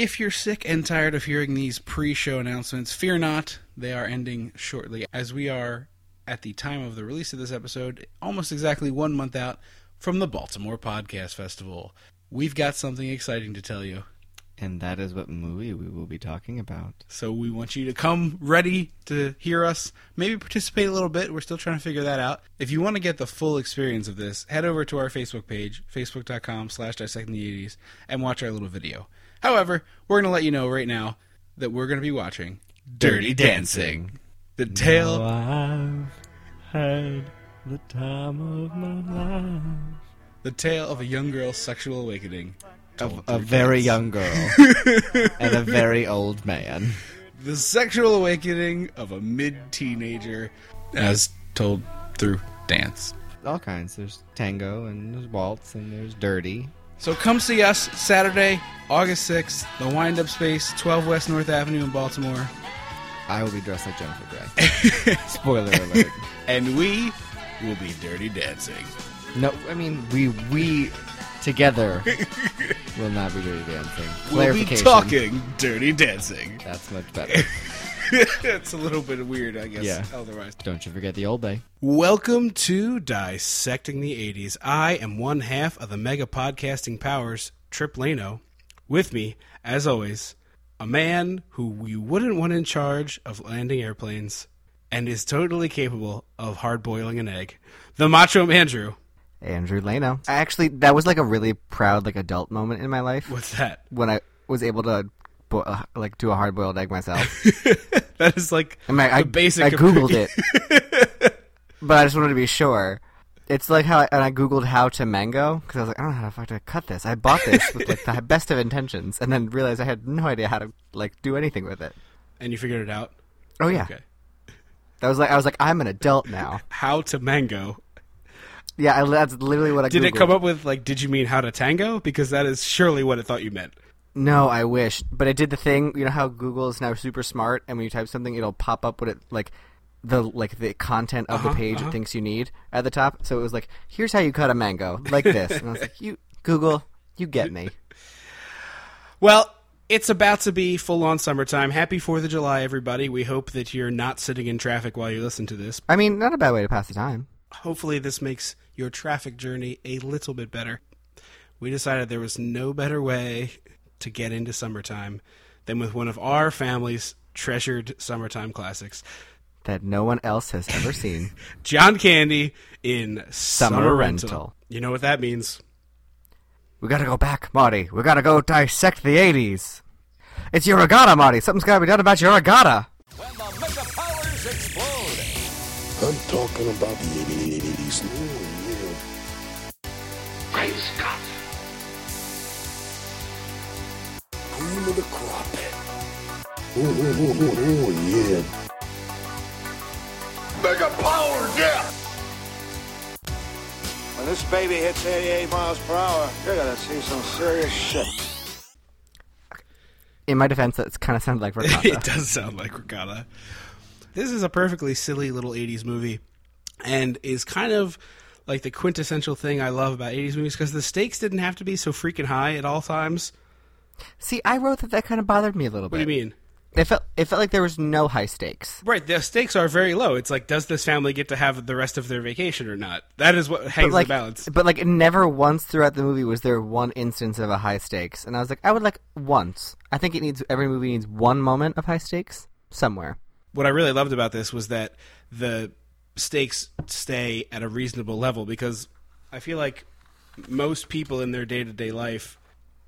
If you're sick and tired of hearing these pre show announcements, fear not, they are ending shortly, as we are, at the time of the release of this episode, almost exactly one month out from the Baltimore Podcast Festival. We've got something exciting to tell you. And that is what movie we will be talking about. So we want you to come ready to hear us, maybe participate a little bit. We're still trying to figure that out. If you want to get the full experience of this, head over to our Facebook page, facebook.com slash dissecting the 80s, and watch our little video. However, we're going to let you know right now that we're going to be watching Dirty Dancing. The tale I've had the time of my life. the tale of a young girl's sexual awakening. Of a very dance. young girl and a very old man. The sexual awakening of a mid-teenager as told through dance. All kinds. There's tango and there's waltz and there's dirty. So come see us Saturday, August 6th, the Wind Up Space, 12 West North Avenue in Baltimore. I will be dressed like Jennifer Grey. Spoiler alert. And we will be dirty dancing. No, I mean we we together will not be dirty dancing. We'll be talking dirty dancing. That's much better. it's a little bit weird, I guess, Yeah. otherwise. Don't you forget the old day. Welcome to Dissecting the 80s. I am one half of the mega podcasting powers, Trip Lano. With me, as always, a man who you wouldn't want in charge of landing airplanes and is totally capable of hard boiling an egg. The Macho Man Drew. Andrew Lano. I actually that was like a really proud like adult moment in my life What's that? when I was able to bo- uh, like do a hard boiled egg myself. that is like I mean, I, the basic. I googled it, but I just wanted to be sure. It's like how I, and I googled how to mango because I was like, I don't know how the fuck to cut this. I bought this with like the best of intentions, and then realized I had no idea how to like do anything with it. and you figured it out. Oh yeah, Okay. that was like I was like I'm an adult now. How to mango. Yeah, I, that's literally what I Did it come up with like? Did you mean how to tango? Because that is surely what it thought you meant. No, I wish, but I did the thing. You know how Google is now super smart, and when you type something, it'll pop up what it like the like the content of Uh-huh, the page uh-huh. it thinks you need at the top. So it was like, here's how you cut a mango, like this. and I was like, you Google, you get me. Well, it's about to be full on summertime. Happy Fourth of July, everybody. We hope that you're not sitting in traffic while you listen to this. I mean, not a bad way to pass the time. Hopefully, this makes your traffic journey a little bit better. We decided there was no better way to get into summertime than with one of our family's treasured summertime classics. That no one else has ever seen. John Candy in Summer, Summer Rental. Rental. You know what that means. we gotta go back, Marty. We gotta go dissect the '80s. It's your regatta, Marty. Something's gotta be done about your regatta. When the mega powers explode. I'm talking about the 80s. Cream of the crop. Oh, oh, oh, oh, oh, yeah. Mega power, yeah! When this baby hits 88 miles per hour, you're gonna see some serious shit. In my defense, that's kind of sounded like ricotta. it does sound like Regatta. This is a perfectly silly little 80s movie and is kind of like the quintessential thing I love about 80s movies because the stakes didn't have to be so freaking high at all times. See, I wrote that that kind of bothered me a little bit. What do you mean? It felt it felt like there was no high stakes. Right, the stakes are very low. It's like, does this family get to have the rest of their vacation or not? That is what hangs like, the balance. but like, never once throughout the movie was there one instance of a high stakes, and I was like, I would like once. I think it needs every movie needs one moment of high stakes somewhere. What I really loved about this was that the stakes stay at a reasonable level because I feel like most people in their day to day life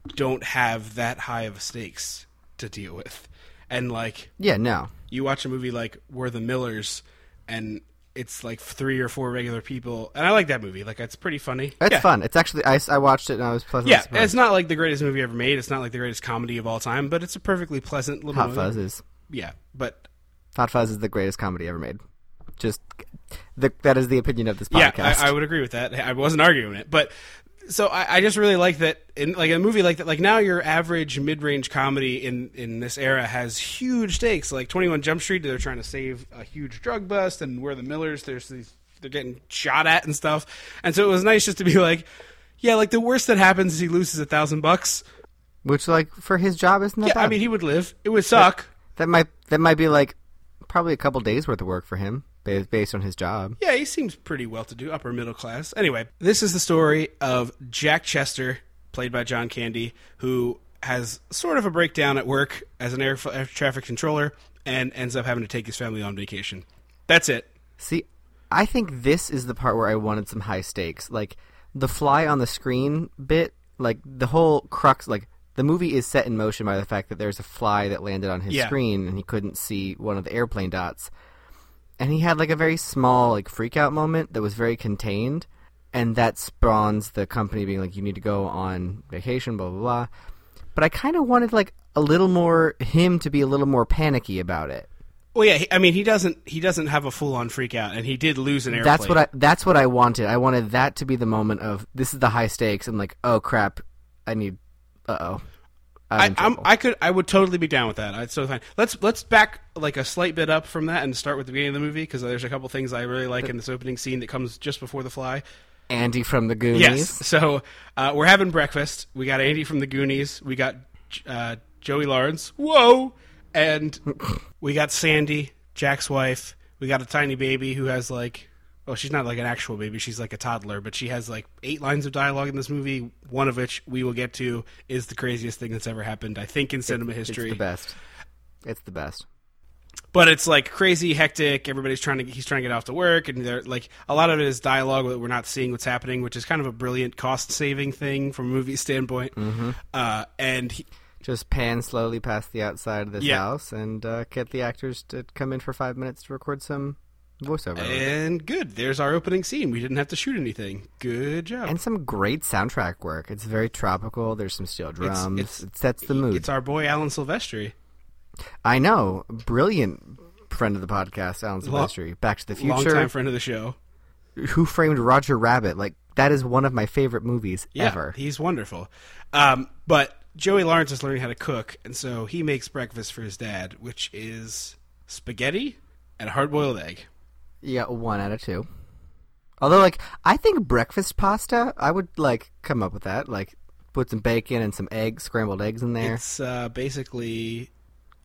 don't have that high of stakes to deal with. And like Yeah, no, you watch a movie like We're the Millers and it's like three or four regular people and I like that movie. Like it's pretty funny. it's Yeah. fun. It's actually I, I watched it and I was pleasantly Yeah, surprised. it's not like the greatest movie ever made. It's not like the greatest comedy of all time, but it's a perfectly pleasant little Hot movie. Fuzz is Yeah, but Hot Fuzz is the greatest comedy ever made. Just the, that is the opinion of this Yeah, podcast. I, I would agree with that. I wasn't arguing it, but so I, I just really like that in like a movie like that. Like now, your average mid-range comedy in in this era has huge stakes. Like Twenty One Jump Street, they're trying to save a huge drug bust, and We're the Millers, there's these they're getting shot at and stuff. And so it was nice just to be like, yeah, like the worst that happens is he loses a thousand bucks. which like for his job isn't that Yeah, bad. I mean, he would live. It would suck. that might that might be like probably a couple days worth of work for him based on his job. Yeah, he seems pretty well to do, upper middle class. Anyway, this is the story of Jack Chester, played by John Candy, who has sort of a breakdown at work as an air, air traffic controller and ends up having to take his family on vacation. That's it. See, I think this is the part where I wanted some high stakes. Like the fly on the screen bit, like the whole crux like the movie is set in motion by the fact that there's a fly that landed on his Yeah. screen and he couldn't see one of the airplane dots. And he had like a very small like freak out moment that was very contained and that spawns the company being like you need to go on vacation blah blah blah. But I kind of wanted like a little more him to be a little more panicky about it. Well, yeah, he, I mean, he doesn't he doesn't have a full on freak out, and he did lose an airplane. That's what I. That's what I wanted. I wanted that to be the moment of this is the high stakes. and like, oh crap, I need. Uh oh. I, I'm, I could, I would totally be down with that. I'd so fine. Let's let's back like a slight bit up from that and start with the beginning of the movie because there's a couple things I really like in this opening scene that comes just before the fly. Andy from the Goonies. Yes. So uh, we're having breakfast. We got Andy from the Goonies. We got uh, Joey Lawrence. Whoa! And we got Sandy, Jack's wife. We got a tiny baby who has like, well, she's not like an actual baby. She's like a toddler, but she has like eight lines of dialogue in this movie. One of which we will get to is the craziest thing that's ever happened, I think, in cinema It's history. the best. It's the best. but it's like crazy hectic everybody's trying to he's trying to get off to work and they're like a lot of it is dialogue that we're not seeing what's happening which is kind of a brilliant cost saving thing from a movie standpoint Mm-hmm. uh, and he, Just pan slowly past the outside of this Yeah. house and uh, get the actors to come in for five minutes to record some voiceover. and good there's our opening scene we didn't have to shoot anything good job and some great soundtrack work. It's very tropical. There's some steel drums. it's- it sets the mood. it's our boy alan silvestri I know. Brilliant friend of the podcast, Alan Silvestri. Back to the long Future. time friend of the show Who Framed Roger Rabbit? Like that is one of my favorite movies yeah ever. he's wonderful um, but joey lawrence is learning how to cook and so he makes breakfast for his dad which is spaghetti and a hard-boiled egg Yeah, one out of two. Although, like, I think breakfast pasta, I would like come up with that. Like, put some bacon and some eggs, scrambled eggs in there. It's uh, basically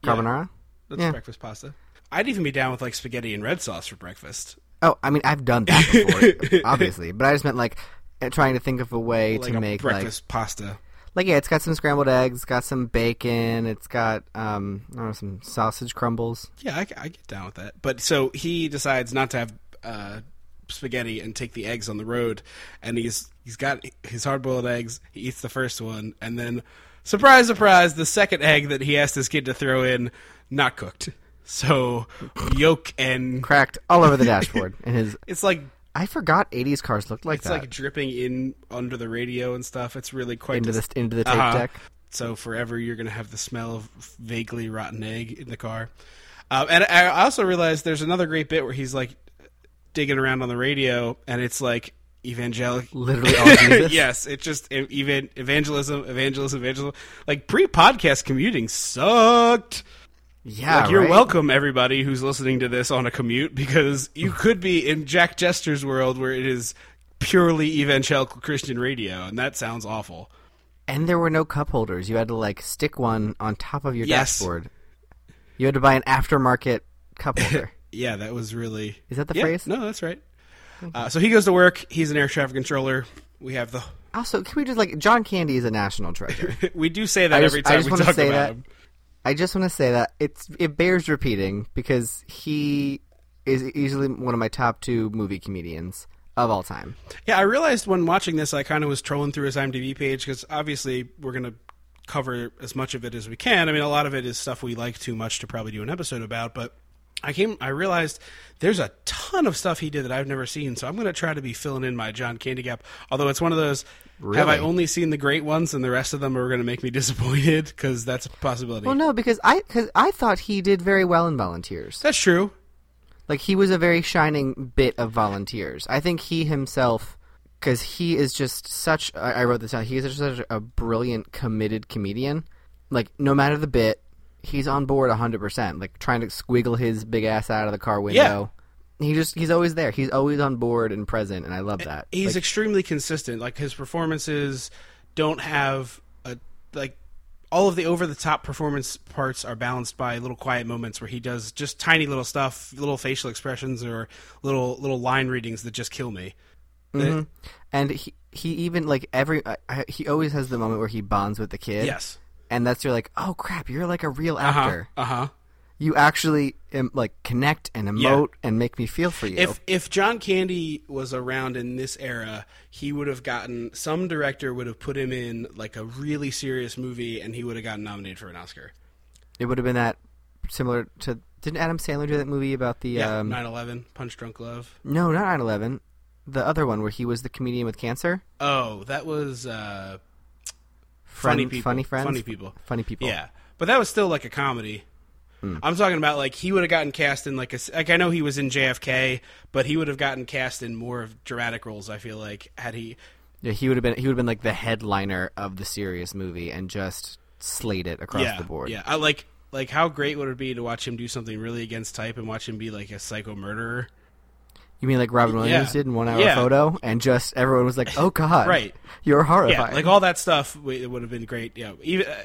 yeah, Carbonara. that's Yeah. breakfast pasta. I'd even be down with like spaghetti and red sauce for breakfast, Oh, I mean, I've done that before, obviously, but I just meant like uh, trying to think of a way like to a make like breakfast pasta. Like yeah, it's got some scrambled eggs, got some bacon, it's got um, I don't know, some sausage crumbles. Yeah, I, I get down with that. But so he decides not to have uh, spaghetti and take the eggs on the road, and he's he's got his hard boiled eggs. He eats the first one, and then surprise, surprise, the second egg that he asked his kid to throw in not cooked. So yolk and Cracked all over the dashboard, and his it's like I forgot '80s cars looked like it's that It's like dripping in under the radio and stuff. It's really quite into dis- the into the tape Uh-huh. deck. So forever, you're going to have the smell of vaguely rotten egg in the car. Uh, and I also realized there's another great bit where he's like digging around on the radio, and it's like evangelic. Literally yes, it's just e- evan- evangelism, evangelism, evangelism. Like pre-podcast commuting sucked. Yeah, like, you're right? welcome, everybody who's listening to this on a commute, because you could be in Jack Chester's world where it is purely evangelical Christian radio, and that sounds awful. And there were no cup holders. You had to like stick one on top of your Yes. dashboard. You had to buy an aftermarket cup holder. Yeah, that was really. Is that the Yeah, phrase? No, that's right. Uh, so he goes to work. He's an air traffic controller. We have the. Also, can we just like John Candy is a national treasure. We do say that just- every I time just we talk say about that. him. I just want to say that it's it bears repeating because he is easily one of my top two movie comedians of all time. Yeah, I realized when watching this, I kind of was trolling through his IMDb page because obviously we're to cover as much of it as we can. I mean, a lot of it is stuff we like too much to probably do an episode about, but I came, I realized there's a ton of stuff he did that I've never seen, so I'm going to try to be filling in my John Candy gap. Although it's one of those, have I only seen the great ones and the rest of them are going to make me disappointed? Because that's a possibility. Well, no, because I cause I thought he did very well in Volunteers. That's true. Like he was a very shining bit of Volunteers. I think he himself, because he is just such. I, I wrote this down. He is just such a brilliant, committed comedian. Like no matter the bit, he's on board hundred percent. Like trying to squiggle his big ass out of the car window. Yeah. He just he's always there. He's always on board and present, and I love that. He's Like, extremely consistent. Like his performances don't have a like all of the over the top performance parts are balanced by little quiet moments where he does just tiny little stuff, little facial expressions or little little line readings that just kill me. hmm And he he even like every he always has the moment where he bonds with the kid. Yes. And that's you're like, oh crap, you're like a real Uh huh. actor. Uh huh. You actually um, like connect and emote and make me feel for you. If if John Candy was around in this era, he would have gotten some director would have put him in like a really serious movie, and he would have gotten nominated for an Oscar. it would have been that similar to didn't Adam Sandler do that movie about the Yeah, um, nine eleven, Punch Drunk Love. no not 9/11 the other one where he was the comedian with cancer Oh, that was uh, Friend- funny people. funny friends Funny people. funny people Yeah, but that was still like a comedy. Hmm. I'm talking about like he would have gotten cast in like a like I know he was in JFK, but he would have gotten cast in more of dramatic roles. I feel like had he yeah he would have been he would have been like the headliner of the serious movie and just slayed it across yeah the board yeah I like like how great would it be to watch him do something really against type and watch him be like a psycho murderer? You mean like Robin Williams Yeah. did in One Hour Yeah. Photo and just everyone was like oh god Right. you're horrifying Yeah, like all that stuff it would have been great. Yeah, even uh,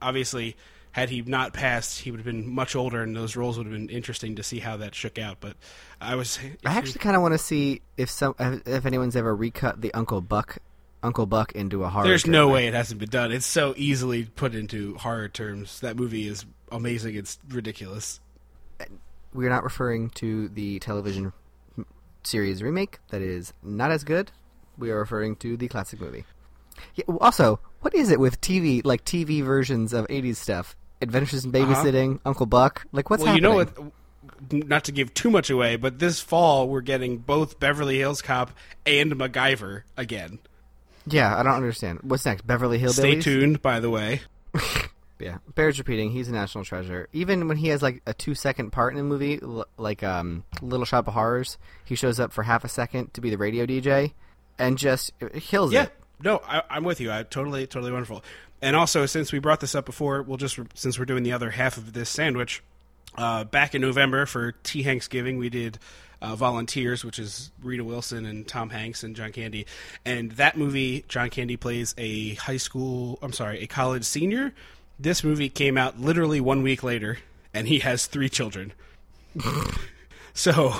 obviously had he not passed, he would have been much older, and those roles would have been interesting to see how that shook out. But I was I actually kind of want to see if some if anyone's ever recut the Uncle Buck Uncle Buck into a horror. There's no trailer. way it hasn't been done. It's so easily put into horror terms. That movie is amazing. It's ridiculous. We're not referring to the television series remake that is not as good. We are referring to the classic movie. Yeah, also, what is it with TV like TV versions of '80s stuff? Adventures in Babysitting, Uncle Buck. Like what's Uh-huh. well, happening? you know what? Not to give too much away, but this fall we're getting both Beverly Hills Cop and MacGyver again. Yeah, I don't understand. What's next? Beverly Hillbillies. Stay tuned, by the way. Yeah, bears repeating. He's a national treasure. Even when he has like a two-second part in a movie, l- like um, Little Shop of Horrors, he shows up for half a second to be the radio DJ, and just uh, kills Yeah, it. no, I, I'm with you. I totally, totally wonderful. And also, since we brought this up before, we'll just since we're doing the other half of this sandwich, uh, back in November for T Thanksgiving, we did uh, Volunteers, which is Rita Wilson and Tom Hanks and John Candy. And that movie, John Candy plays a high school, I'm sorry, a college senior. This movie came out literally one week later, and he has three children. so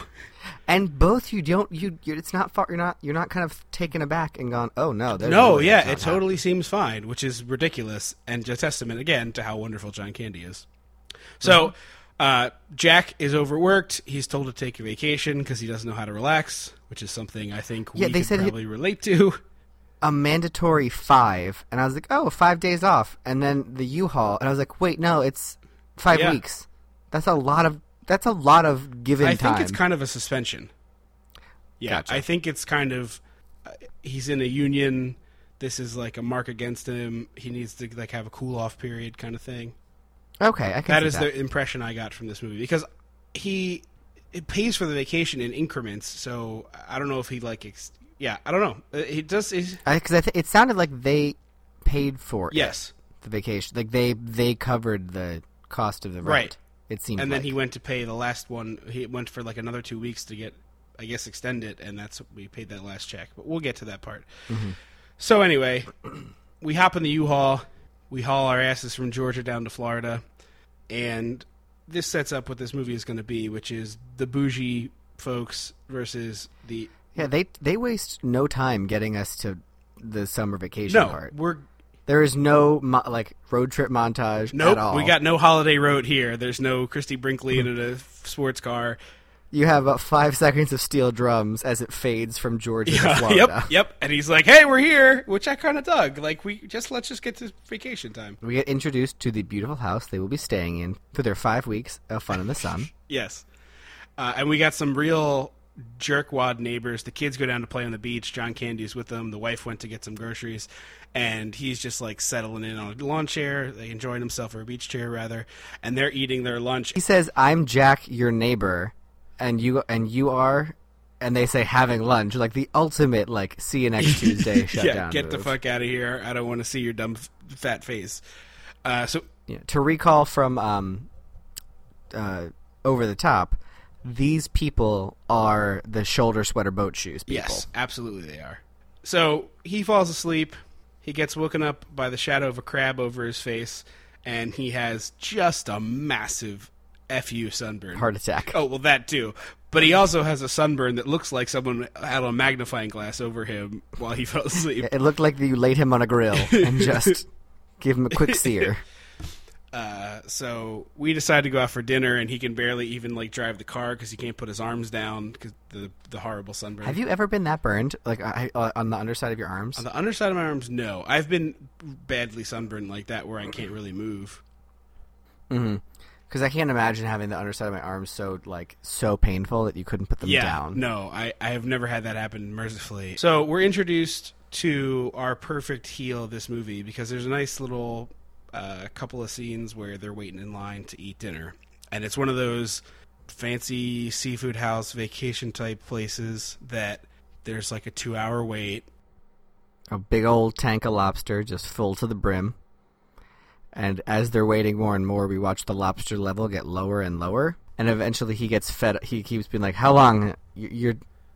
And both you don't you. you it's not far. You're not. You're not kind of taken aback and gone. Oh no. No, yeah, it not totally seems fine, which is ridiculous and just testament again to how wonderful John Candy is. So, uh, Jack is overworked. He's told to take a vacation because he doesn't know how to relax, which is something I think Yeah, we they could said he- probably relate to. A mandatory five, and I was like, oh, five days off, and then the U-Haul, and I was like, wait, no, it's five Yeah. weeks. That's a lot of. That's a lot of given time." I time. think it's kind of a suspension. Yeah, Gotcha. I think it's kind of uh, he's in a union. This is like a mark against him. He needs to like have a cool off period, kind of thing. okay. I can That is that. the impression I got from this movie because he it pays for the vacation in increments. So I don't know if he like ex- yeah I don't know. Uh, He does because I th- it sounded like they paid for it, yes, the vacation. Like they they covered the cost of the rent. Right. It seemed. and then like. he went to pay the last one. He went for like another two weeks to get I guess extend it, and that's we paid that last check. But we'll get to that part. So anyway, we hop in the U-Haul. We haul our asses from Georgia down to Florida, and this sets up what this movie is going to be, which is the bougie folks versus the Yeah, they they waste no time getting us to the summer vacation no. part. We're There is no mo- like road trip montage nope. at all. We got no holiday road here. There's no Christie Brinkley in a sports car. you have about five seconds of steel drums as it fades from Georgia to Florida. yep, yep. And he's like, "Hey, we're here," which I kind of dug. Like, we just let's just get to vacation time. We get introduced to the beautiful house they will be staying in for their five weeks of fun in the sun. Yes, uh, and we got some real jerkwad neighbors. The kids go down to play on the beach. John Candy's with them. The wife went to get some groceries, and he's just like settling in on a lawn chair, like enjoying himself or a beach chair rather. And they're eating their lunch. He says, "I'm Jack, your neighbor," and you and you are, and they say having lunch, like the ultimate like see you next Tuesday shutdown. yeah, get the fuck out of here! I don't want to see your dumb f- fat face. Uh, so Yeah, to recall from um, uh, over the top, these people are the shoulder sweater boat shoes people. Yes, absolutely they are. So he falls asleep. he gets woken up by the shadow of a crab over his face, and he has just a massive fu sunburn. Heart attack. Oh well, that too. But he also has a sunburn that looks like someone had a magnifying glass over him while he fell asleep. It looked like you laid him on a grill and just gave him a quick sear. Uh, so we decide to go out for dinner, and he can barely even like drive the car because he can't put his arms down because the the horrible sunburn. Have you ever been that burned, like I, uh, on the underside of your arms? On the underside of my arms, no. I've been badly sunburned like that where I can't really move. Because I can't imagine having the underside of my arms so like so painful that you couldn't put them yeah, down. no, I, I have never had that happen mercifully. So we're introduced to our perfect heel of this movie because there's a nice little uh, couple of scenes where they're waiting in line to eat dinner, and it's one of those fancy seafood house vacation type places that there's like a two hour wait. A big old tank of lobster just full to the brim. And as they're waiting more and more, we watch the lobster level get lower and lower. And eventually, he gets fed. He keeps being like, "How long? Your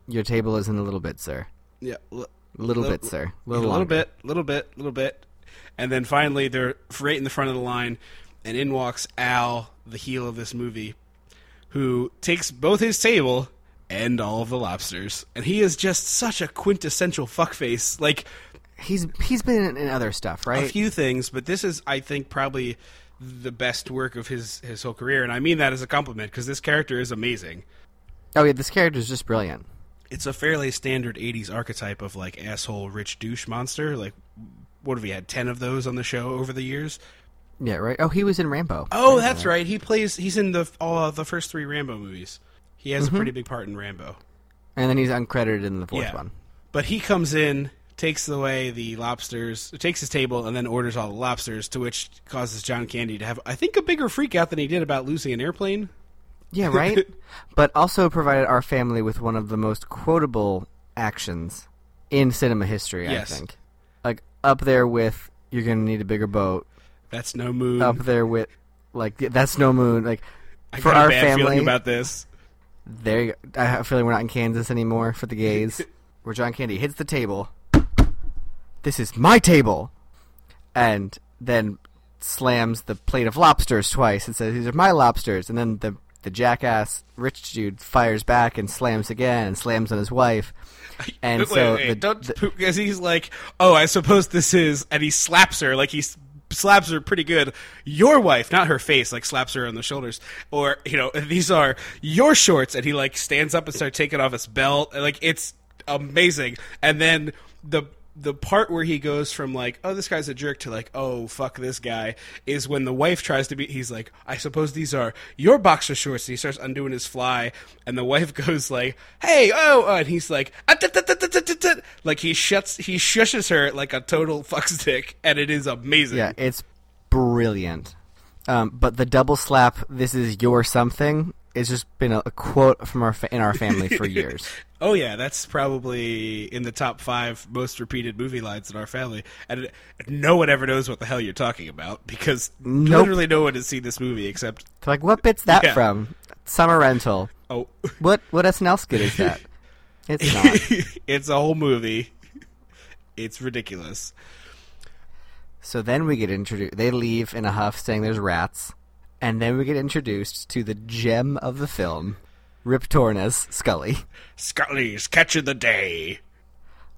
your table is in a little bit, sir. Yeah, l- A little Little- bit, sir. A a little, little, longer." bit, little bit, little bit, and then finally they're right in the front of the line, and in walks Al, the heel of this movie, who takes both his table and all of the lobsters, and he is just such a quintessential fuckface. Like He's he's been in, other stuff, right? a few things, but this is, I think, probably the best work of his his whole career, and I mean that as a compliment because this character is amazing. oh yeah, this character is just brilliant. It's a fairly standard '80s archetype of like asshole rich douche monster. Like, what have we had? Ten of those on the show over the years. Yeah, right. Oh, he was in Rambo. Oh, that's right. He plays. He's in the all uh, the first three Rambo movies. He has a mm-hmm. pretty big part in Rambo. And then he's uncredited in the fourth yeah, one. but he comes in, takes away the lobsters, takes his table, and then orders all the lobsters. To which causes John Candy to have, I think, a bigger freak out than he did about losing an airplane. Yeah, right. but also provided our family with one of the most quotable actions in cinema history. Yes. I think, up there with "You're gonna need a bigger boat." That's no moon. Up there with like that's no moon. Like I for our family, feeling about this. there. You go. I have a feeling we're not in Kansas anymore for the gays. where John Candy hits the table. This is my table, and then slams the plate of lobsters twice and says, "These are my lobsters." And then the the jackass rich dude fires back and slams again and slams on his wife. And wait, so wait, the, don't the- because he's like, oh, I suppose this is, and he slaps her like he slaps her pretty good. Your wife, not her face, like slaps her on the shoulders, or you know, these are your shorts, and he like stands up and starts taking off his belt, like it's amazing. And then the the part where he goes from like, oh, this guy's a jerk to like, oh, fuck this guy, is when the wife tries to be. He's like, I suppose these are your boxer shorts. And he starts undoing his fly, and the wife goes like, hey, oh, oh," and he's like, "Ah, tut, tut, tut, tut, tut, tut, tut." like he shuts, he shushes her like a total fuckstick, and it is amazing. yeah, it's brilliant. Um, but the double slap, "This is your something," has just been a, a quote from our fa- in our family for years. Oh yeah, that's probably in the top five most repeated movie lines in our family, and no one ever knows what the hell you're talking about because Nope. literally no one has seen this movie except They're like, what bit's that Yeah. from? Summer rental. oh, What what SNL skit is that? It's not. it's a whole movie. It's ridiculous. So then we get introduced. They leave in a huff, saying there's rats, and then we get introduced to the gem of the film, Rip Torn as Scully. Scully's catch of the day.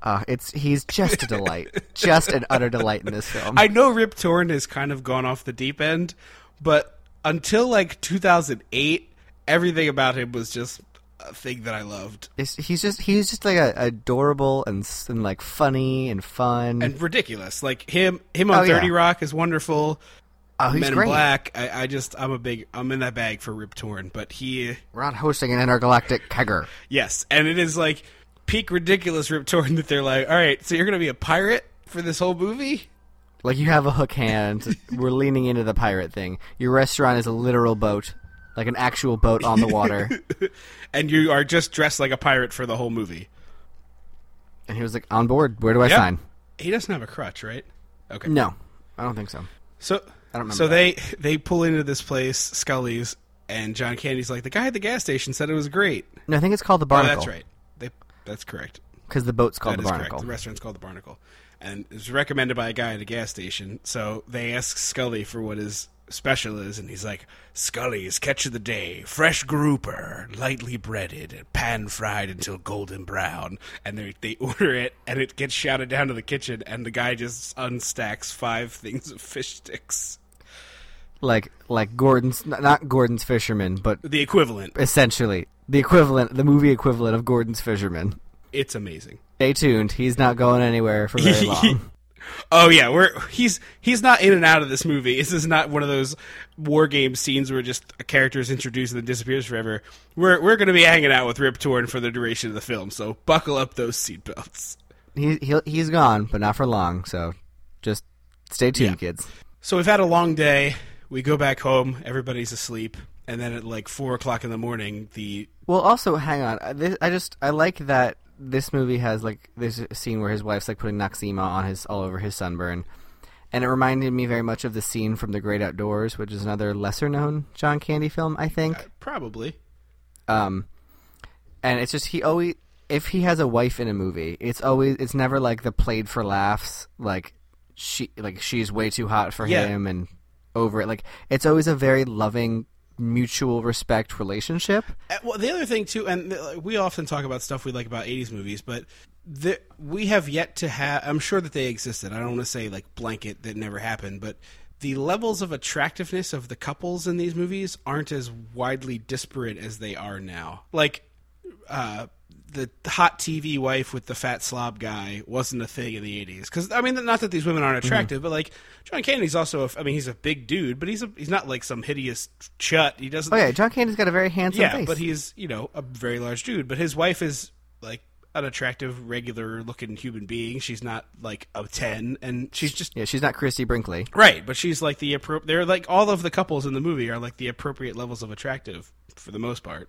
Uh, it's he's just a delight, just an utter delight in this film. I know Rip Torn has kind of gone off the deep end, but until like 2008, everything about him was just a thing that I loved It's- he's just he's just like a, adorable and, and like funny and fun. and ridiculous. Like him, him on Oh, yeah. 30 Rock is wonderful. Oh, he's Men great. in Black. I, I just I'm a big I'm in that bag for Rip Torn, but he We're not hosting an intergalactic kegger. yes, and it is like peak ridiculous Rip Torn that they're like, all right, so you're gonna be a pirate for this whole movie. Like you have a hook hand. We're leaning into the pirate thing. Your restaurant is a literal boat, like an actual boat on the water. and you are just dressed like a pirate for the whole movie. and he was like, "On board. Where do I Yep. sign?" He doesn't have a crutch, right? Okay. No, I don't think so. So I don't remember So that. they they pull into this place, Scully's, and John Candy's like, the guy at the gas station said it was great. No, I think it's called the Oh, Barnacle. that's right. They, that's correct. Because the boat's called That the Barnacle. correct. The restaurant's called the Barnacle. and it was recommended by a guy at a gas station. So they ask Scully for what his special is, and he's like, "Scully's catch of the day: fresh grouper, lightly breaded, pan fried until golden brown." And they they order it, and it gets shouted down to the kitchen, and the guy just unstacks five things of fish sticks, Like like Gorton's not Gorton's Fisherman, but the equivalent. essentially the equivalent, the movie equivalent of Gorton's Fisherman. It's amazing. Stay tuned. He's not going anywhere for very long. Oh yeah, we're he's he's not in and out of this movie. This is not one of those war game scenes where just a character is introduced and then disappears forever. We're we're going to be hanging out with Rip Torn for the duration of the film, so buckle up those seatbelts. he he'll, he's gone, but not for long. So just stay tuned, Yeah. kids. So we've had a long day. We go back home. Everybody's asleep, and then at like four o'clock in the morning, the Well, also, hang on. I- This, I just I like that this movie has like this scene where his wife's like putting Noxzema on his all over his sunburn, and it reminded me very much of the scene from The Great Outdoors, which is another lesser known John Candy film, I think. probably Um, and it's just he always if he has a wife in a movie, it's always it's never like the played for laughs like she like she's way too hot for Yeah. him and over it. Like it's always a very loving mutual respect relationship. Uh, Well, the other thing too, and uh, we often talk about stuff we like about '80s movies, but the, we have yet to have. I'm sure that they existed. I don't want to say like blanket that never happened, but the levels of attractiveness of the couples in these movies aren't as widely disparate as they are now. Like uh, the hot TV wife with the fat slob guy wasn't a thing in the 80s. Because, I mean, not that these women aren't mm-hmm. attractive, but like, John Candy's also, a, I mean, he's a big dude, but he's a, he's not like some hideous chut. He doesn't. Oh yeah, John Candy's got a very handsome yeah, face. but he's, you know, a very large dude. But his wife is like an attractive, regular looking human being. She's not like a 10, and she's just. yeah, she's not Christie Brinkley. Right, but she's like the appropriate. they're like all of the couples in the movie are like the appropriate levels of attractive for the most part.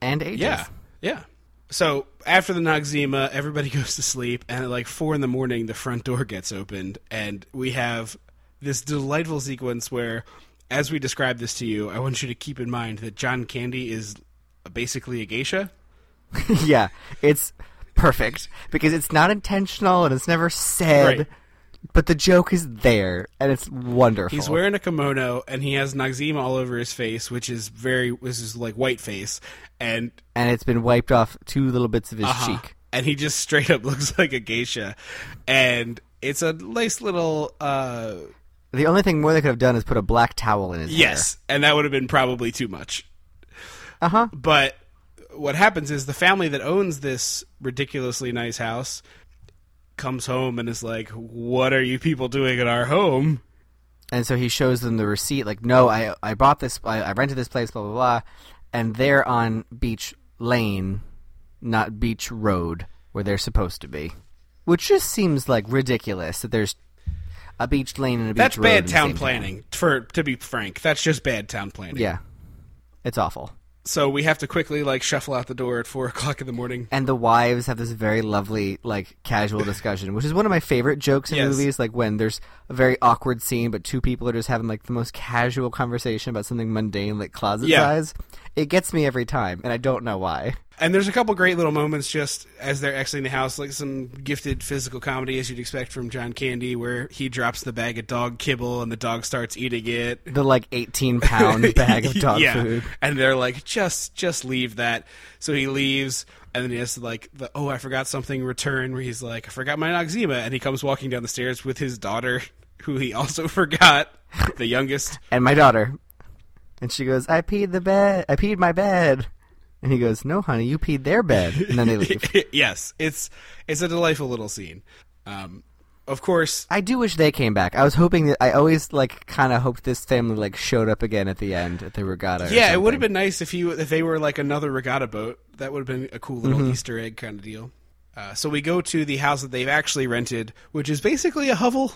And ages. Yeah, yeah. So after the Noxzema, everybody goes to sleep, and at like four in the morning, the front door gets opened, and we have this delightful sequence where, as we describe this to you, I want you to keep in mind that John Candy is basically a geisha. yeah, it's perfect because it's not intentional and it's never said, Right. But the joke is there and it's wonderful. He's wearing a kimono, and he has Noxzema all over his face, which is very, this is like white face, and and it's been wiped off two little bits of his Uh-huh. cheek. And he just straight up looks like a geisha. And it's a nice little uh The only thing more they could have done is put a black towel in his yes, and that would have been probably too much. Uh huh. But what happens is the family that owns this ridiculously nice house comes home and is like, "What are you people doing at our home?" And so he shows them the receipt, like, no, I I bought this, I, I rented this place, blah blah blah, and they're on Beach Lane, not Beach Road, where they're supposed to be, which just seems like ridiculous that there's a beach lane and a beach That's road bad town planning. For to be frank, that's just bad town planning. Yeah, it's awful. So we have to quickly like shuffle out the door at four o'clock in the morning. and the wives have this very lovely like casual discussion which is one of my favorite jokes in Yes. movies like when there's a very awkward scene but two people are just having like the most casual conversation about something mundane like closet Yeah. size it gets me every time and i don't know why And there's a couple great little moments just as they're exiting the house, like some gifted physical comedy as you'd expect from John Candy, where he drops the bag of dog kibble and the dog starts eating it. the like 18 pound bag of dog yeah. food And they're like, just just leave that. So he leaves and then he has like the oh I forgot something return where he's like, I forgot my Noxzema and he comes walking down the stairs with his daughter, who he also forgot, the youngest. and my daughter and she goes i peed the bed i peed my bed and he goes no honey you peed their bed and then they leave yes, it's it's a delightful little scene. Um, of course, I do wish they came back. I was hoping that I always like kind of hoped this family like showed up again at the end at the regatta. Yeah, it would have been nice if you if they were like another regatta boat. That would have been a cool little Mm-hmm. Easter egg kind of deal. Uh, so we go to the house that they've actually rented, which is basically a hovel.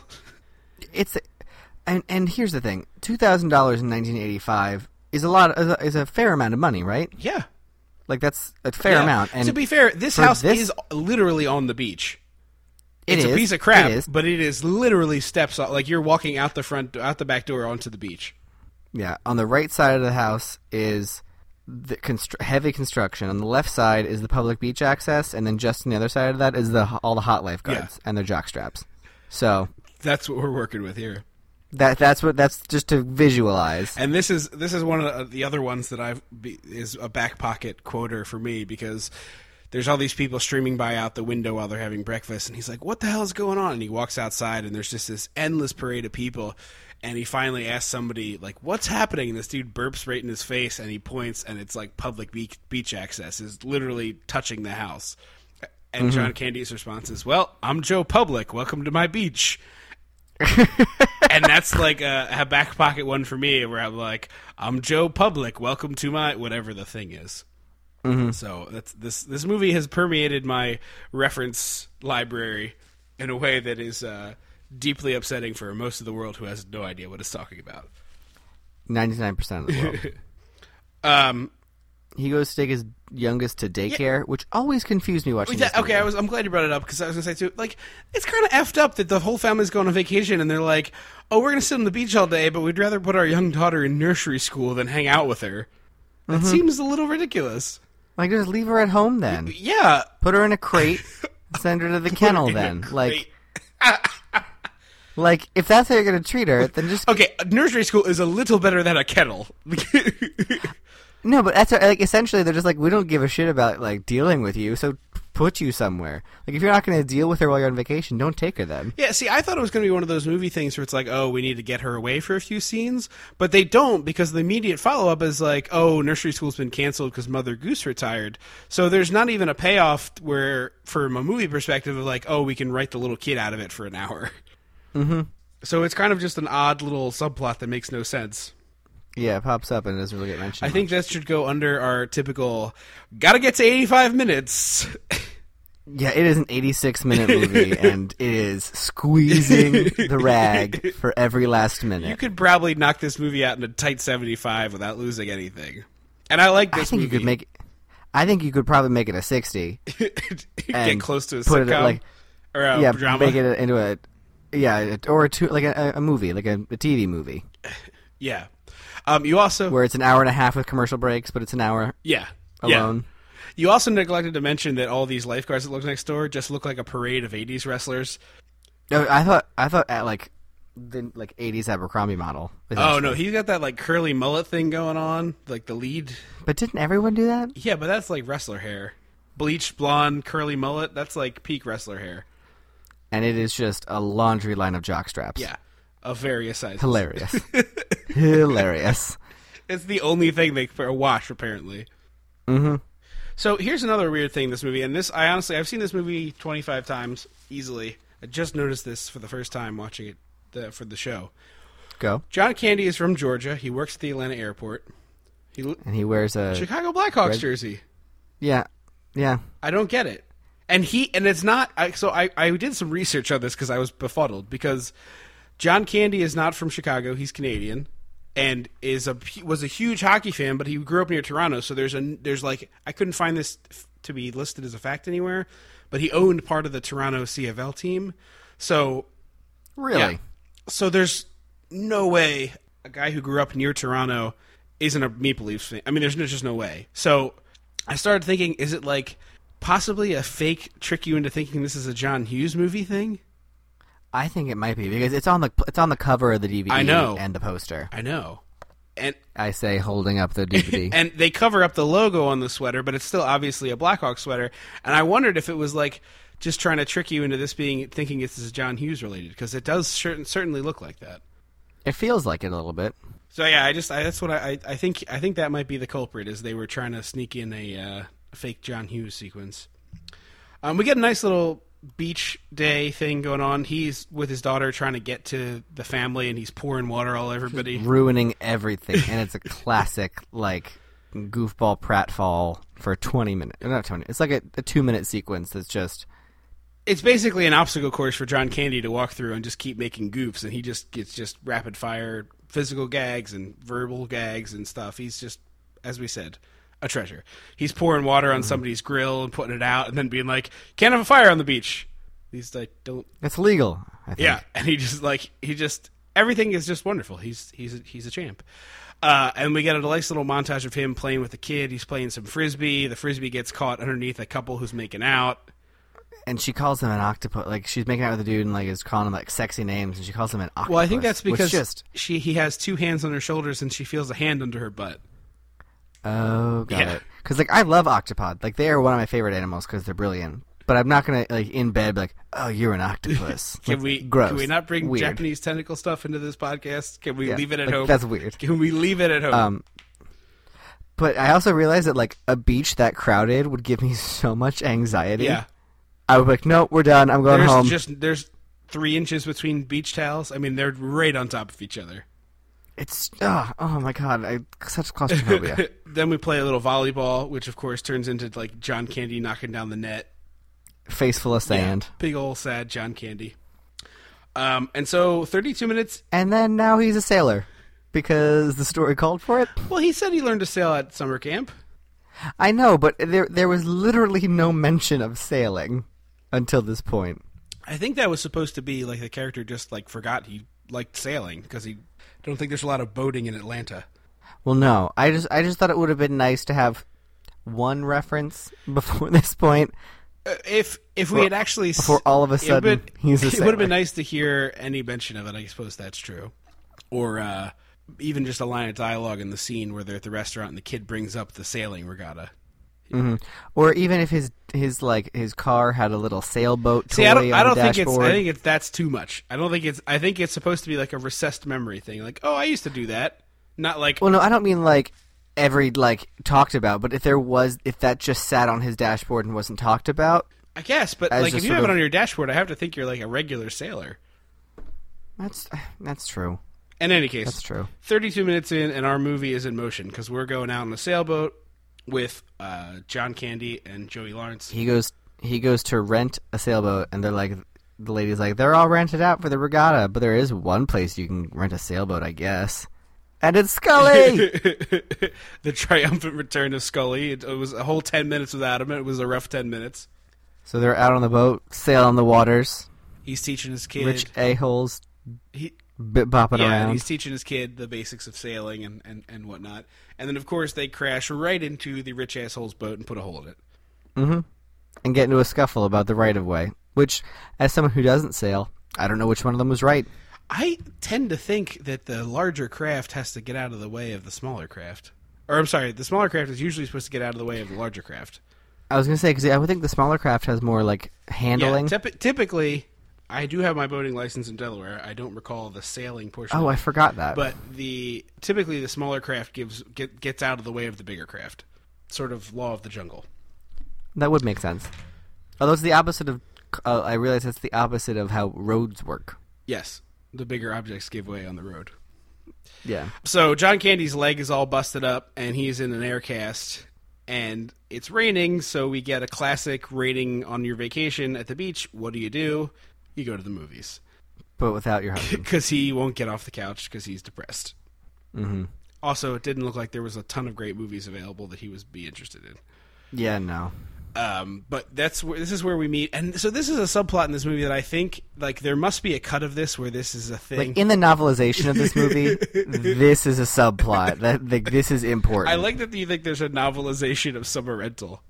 It's and and here's the thing: two thousand dollars in nineteen eighty five is a lot is a, is a fair amount of money, right? Yeah, Like that's a fair Yeah. amount. And to be fair, this house this- is literally on the beach. it It's is, a piece of crap, It but it is literally steps off. Like you're walking out the front, out the back door onto the beach. Yeah, on the right side of the house is the constru- heavy construction. On the left side is the public beach access, and then just on the other side of that is the all the hot lifeguards and their jock straps. So That's what we're working with here. That that's what that's just to visualize. And this is this is one of the, the other ones that I've be, is a back pocket quoter for me because there's all these people streaming by out the window while they're having breakfast, and he's like, "What the hell is going on?" And he walks outside, and there's just this endless parade of people. And he finally asks somebody, like, "What's happening?" And this dude burps right in his face, and he points, and it's like public beach, beach access is literally touching the house. And mm-hmm. John Candy's response is, "Well, I'm Joe Public. Welcome to my beach." And that's like a, a back pocket one for me, where I'm like, "I'm Joe Public. Welcome to my whatever the thing is." So that's this. This movie has permeated my reference library in a way that is uh, deeply upsetting for most of the world who has no idea what it's talking about. Ninety nine percent of the world. Um, he goes to take his youngest to daycare, which always confused me watching. that- this okay. I was. I'm glad you brought it up because I was gonna say too. Like, it's kind of effed up that the whole family's going on vacation and they're like, "Oh, we're gonna sit on the beach all day, but we'd rather put our young daughter in nursery school than hang out with her." That mm-hmm. seems a little ridiculous. like just leave her at home then. Yeah, Put her in a crate. send her to the kennel then. Like like if that's how you're gonna treat her, then just okay, nursery school is a little better than a kennel. no. But that's like essentially they're just like we don't give a shit about like dealing with you, so put you somewhere. Like if you're not gonna deal with her while you're on vacation, don't take her then. yeah, see, I thought it was going to be one of those movie things where it's like, oh, we need to get her away for a few scenes, but they don't because the immediate follow up is like, oh, nursery school's been canceled because Mother Goose retired. So there's not even a payoff where, from a movie perspective, of like, oh, we can write the little kid out of it for an hour. Mm-hmm. So it's kind of just an odd little subplot that makes no sense. Yeah, it pops up and it doesn't really get mentioned. I think that should go under our typical gotta get to 85 minutes. Yeah, it is an 86 minute movie, and it is squeezing the rag for every last minute. you could probably knock this movie out in a tight 75 without losing anything. And I like this I think you could make. I think you could probably make it a 60. Get close to a put it sitcom at, like- or a yeah, drama. make it into a. Yeah, or a two, like a, a movie, like a, a TV movie, yeah. Um, you also where it's an hour and a half with commercial breaks, but it's an hour yeah alone. Yeah. You also neglected to mention that all these lifeguards that look next door just look like a parade of 80s wrestlers. No, I thought I thought at like the like 80s Abercrombie model. Oh no, he's got that like curly mullet thing going on, like the lead. But didn't everyone do that? Yeah, but that's like wrestler hair. Bleached blonde curly mullet, that's like peak wrestler hair. And it is just a laundry line of jock straps. Yeah. Of various sizes. Hilarious. Hilarious. It's the only thing they for a wash apparently. Mm-hmm. So here's another weird thing this movie, and this I honestly I've seen this movie 25 times easily. I just noticed this for the first time watching it the, for the show. Go. John Candy is from Georgia. He works at the Atlanta airport. He And he wears a Chicago Blackhawks Red- jersey. yeah, yeah. I don't get it. And he and it's not. I, so I I did some research on this because I was befuddled because John Candy is not from Chicago. He's Canadian and is a was a huge hockey fan, but he grew up near Toronto. So there's a there's like I couldn't find this to be listed as a fact anywhere, but he owned part of the Toronto CFL team. So Really? yeah. So there's no way a guy who grew up near Toronto isn't a Maple Leafs fan. I mean, there's no, just no way. So I started thinking, is it like possibly a fake trick you into thinking this is a John Hughes movie thing? I think it might be because it's on the it's on the cover of the DVD I know. and the poster. I know. And I say holding up the DVD. and they cover up the logo on the sweater, but it's still obviously a Blackhawk sweater. And I wondered if it was like just trying to trick you into this being thinking this is John Hughes related because it does certain, certainly look like that. it feels like it a little bit. So yeah, I just I, that's what I, I I think I think that might be the culprit is they were trying to sneak in a uh, fake John Hughes sequence. Um, we get a nice little beach day thing going on. He's with his daughter trying to get to the family, and he's pouring water all over everybody. ruining everything, and it's a classic like goofball pratfall for twenty minutes. Not twenty. It's like a, a two minute sequence that's just It's basically an obstacle course for John Candy to walk through and just keep making goofs, and he just gets just rapid fire physical gags and verbal gags and stuff. He's just, as we said, a treasure. He's pouring water on somebody's grill and putting it out, and then being like, "Can't have a fire on the beach." He's like, "Don't." it's legal. I think. Yeah, and he just like he just everything is just wonderful. He's he's a, he's a champ. Uh, and we get a nice little montage of him playing with the kid. He's playing some frisbee. The frisbee gets caught underneath a couple who's making out. and she calls him an octopus. Like she's making out with the dude and like is calling him like sexy names, and she calls him an octopus. Well, I think that's because just she he has two hands on her shoulders and she feels a hand under her butt. Oh, got Yeah. it. Because like I love octopod. Like they are one of my favorite animals because they're brilliant. But I'm not gonna like in bed be like, oh, you're an octopus. Can Like, we gross? can we not bring Weird. Japanese tentacle stuff into this podcast? Can we Yeah, leave it at like, home? That's weird. Can we leave it at home? Um, but I also realized that like a beach that crowded would give me so much anxiety. yeah. I would be like, no, we're done. I'm going There's home. just there's three inches between beach towels. I mean, they're right on top of each other. It's oh, oh my god, I such claustrophobia. then we play a little volleyball, which of course turns into like John Candy knocking down the net. Face full of sand. Big old sad John Candy. Um, and so 32 minutes. And then now he's a sailor because the story called for it. Well, he said he learned to sail at summer camp. I know, but there there was literally no mention of sailing until this point. I think that was supposed to be like the character just like forgot he liked sailing because he I don't think there's a lot of boating in Atlanta. Well, no, I just I just thought it would have been nice to have one reference before this point. Uh, if if we had actually before all of a it sudden would- he's a it would have been nice to hear any mention of it. I suppose that's true, or uh, even just a line of dialogue in the scene where they're at the restaurant and the kid brings up the sailing regatta. Mm-hmm. Or even if his his like his car had a little sailboat toy See, I don't, on I don't think it's. I think it's that's too much. I don't think it's. I think it's supposed to be like a recessed memory thing. Like, oh, I used to do that. Not like Well, no, I don't mean like every like talked about, but if there was if that just sat on his dashboard and wasn't talked about, I guess, but like if you have it on your dashboard, I have to think you're like a regular sailor. that's that's true. In any case, That's true. 32 minutes in, and our movie is in motion because we're going out on a sailboat with uh, John Candy and Joey Lawrence. He goes he goes to rent a sailboat, and they're like the lady's like they're all rented out for the regatta, but there is one place you can rent a sailboat, I guess, and it's Scully. the triumphant return of Scully. It, it was a whole 10 minutes without him. It was a rough 10 minutes. so they're out on the boat, sail on the waters, He's teaching his kid. rich a holes he, bit bopping yeah, and he's teaching his kid the basics of sailing and, and, and whatnot. And then, of course, they crash right into the rich asshole's boat and put a hole in it. Mm-hmm. And get into a scuffle about the right of way. Which, as someone who doesn't sail, I don't know which one of them was right. I tend to think that the larger craft has to get out of the way of the smaller craft. Or, I'm sorry, the smaller craft is usually supposed to get out of the way of the larger craft. I was gonna say because I would think the smaller craft has more like handling. Yeah, typi- typically, I do have my boating license in Delaware. I don't recall the sailing portion. oh, I forgot that. But the typically the smaller craft gives get, gets out of the way of the bigger craft. Sort of law of the jungle. that would make sense. Although it's the opposite of. Uh, I realize that's the opposite of how roads work. Yes, the bigger objects give way on the road. Yeah. So John Candy's leg is all busted up, and he's in an air cast, and it's raining. So we get a classic rating on your vacation at the beach. What do you do? You go to the movies But without your husband. because he won't get off the couch because he's depressed. Mm-hmm. Also, it didn't look like there was a ton of great movies available that he was be interested in. yeah, no. Um, but that's where this is where we meet, and so this is a subplot in this movie that I think like there must be a cut of this where this is a thing. Like in the novelization of this movie, this is a subplot. That like this is important. I like that you think there's a novelization of Summer Rental.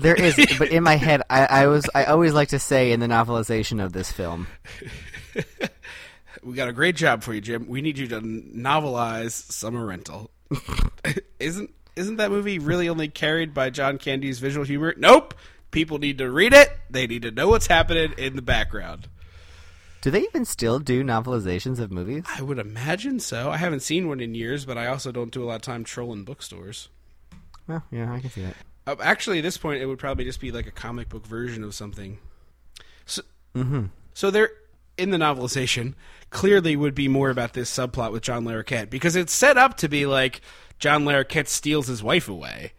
There is, but in my head, I, I was I always like to say in the novelization of this film. We got a great job for you, Jim. We need you to novelize Summer Rental. isn't isn't that movie really only carried by John Candy's visual humor? Nope. People need to read it. They need to know what's happening in the background. Do they even still do novelizations of movies? I would imagine so. I haven't seen one in years, but I also don't do a lot of time trolling bookstores. Well, yeah, I can see that. Uh, actually, at this point, it would probably just be like a comic book version of something. So, so there, in the novelization, clearly would be more about this subplot with John Larroquette because it's set up to be like John Larroquette steals his wife away.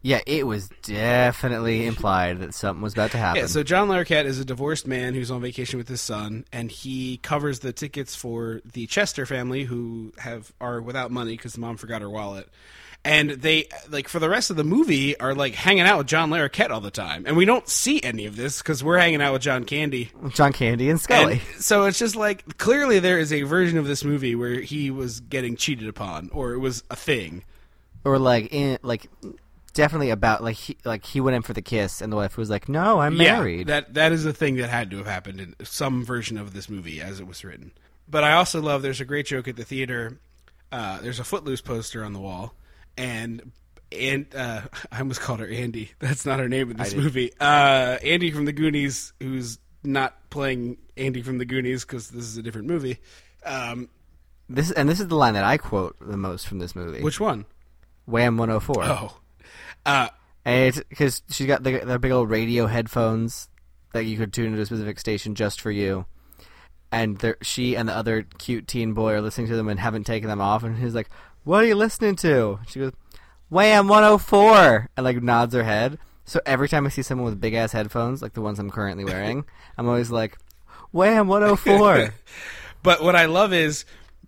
Yeah, it was definitely implied that something was about to happen. Yeah, so John Larroquette is a divorced man who's on vacation with his son, and he covers the tickets for the Chester family who have are without money because the mom forgot her wallet. And they like for the rest of the movie are like hanging out with John Larroquette all the time, and we don't see any of this because we're hanging out with John Candy. John Candy and Scully. And so it's just like clearly there is a version of this movie where he was getting cheated upon, or it was a thing. or like in like definitely about like he like he went in for the kiss, and the wife was like, "No, I'm Yeah, married." that that is a thing that had to have happened in some version of this movie as it was written. But I also love there's a great joke at the theater. Uh, there's a Footloose poster on the wall, and and uh, I almost called her Andy. That's not her name in this movie. Uh, Andy from the Goonies, who's not playing Andy from the Goonies because this is a different movie. Um, this and this is the line that I quote the most from this movie. which one? Wham 104. Oh, uh, And it's because she's got the, the big old radio headphones that you could tune into a specific station just for you. And she and the other cute teen boy are listening to them and haven't taken them off. And he's like, "What are you listening to?" She goes, "Wham 104," and like nods her head. So every time I see someone with big ass headphones, like the ones I'm currently wearing, I'm always like, "Wham 104." But what I love is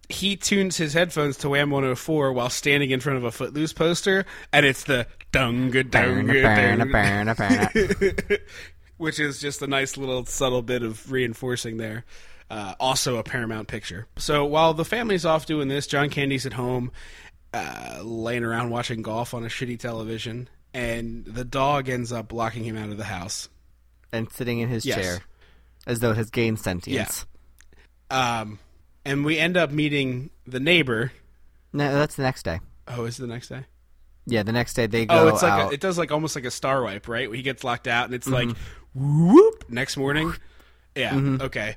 he tunes his headphones to Wham 104 while standing in front of a Footloose poster, and it's the dunga dunga dunga, which is just a nice little subtle bit of reinforcing there. Uh, also a Paramount picture. So while the family's off doing this, John Candy's at home, uh, laying around watching golf on a shitty television, and the dog ends up blocking him out of the house. and sitting in his Yes. chair as though it has gained sentience. Um, and we end up meeting the neighbor. No, that's the next day. Oh, is it the next day? Yeah, the next day they go Oh, it's like out. a, it does like almost like a star wipe, right? Where he gets locked out, and it's Mm-hmm. like whoop next morning. Yeah. Okay.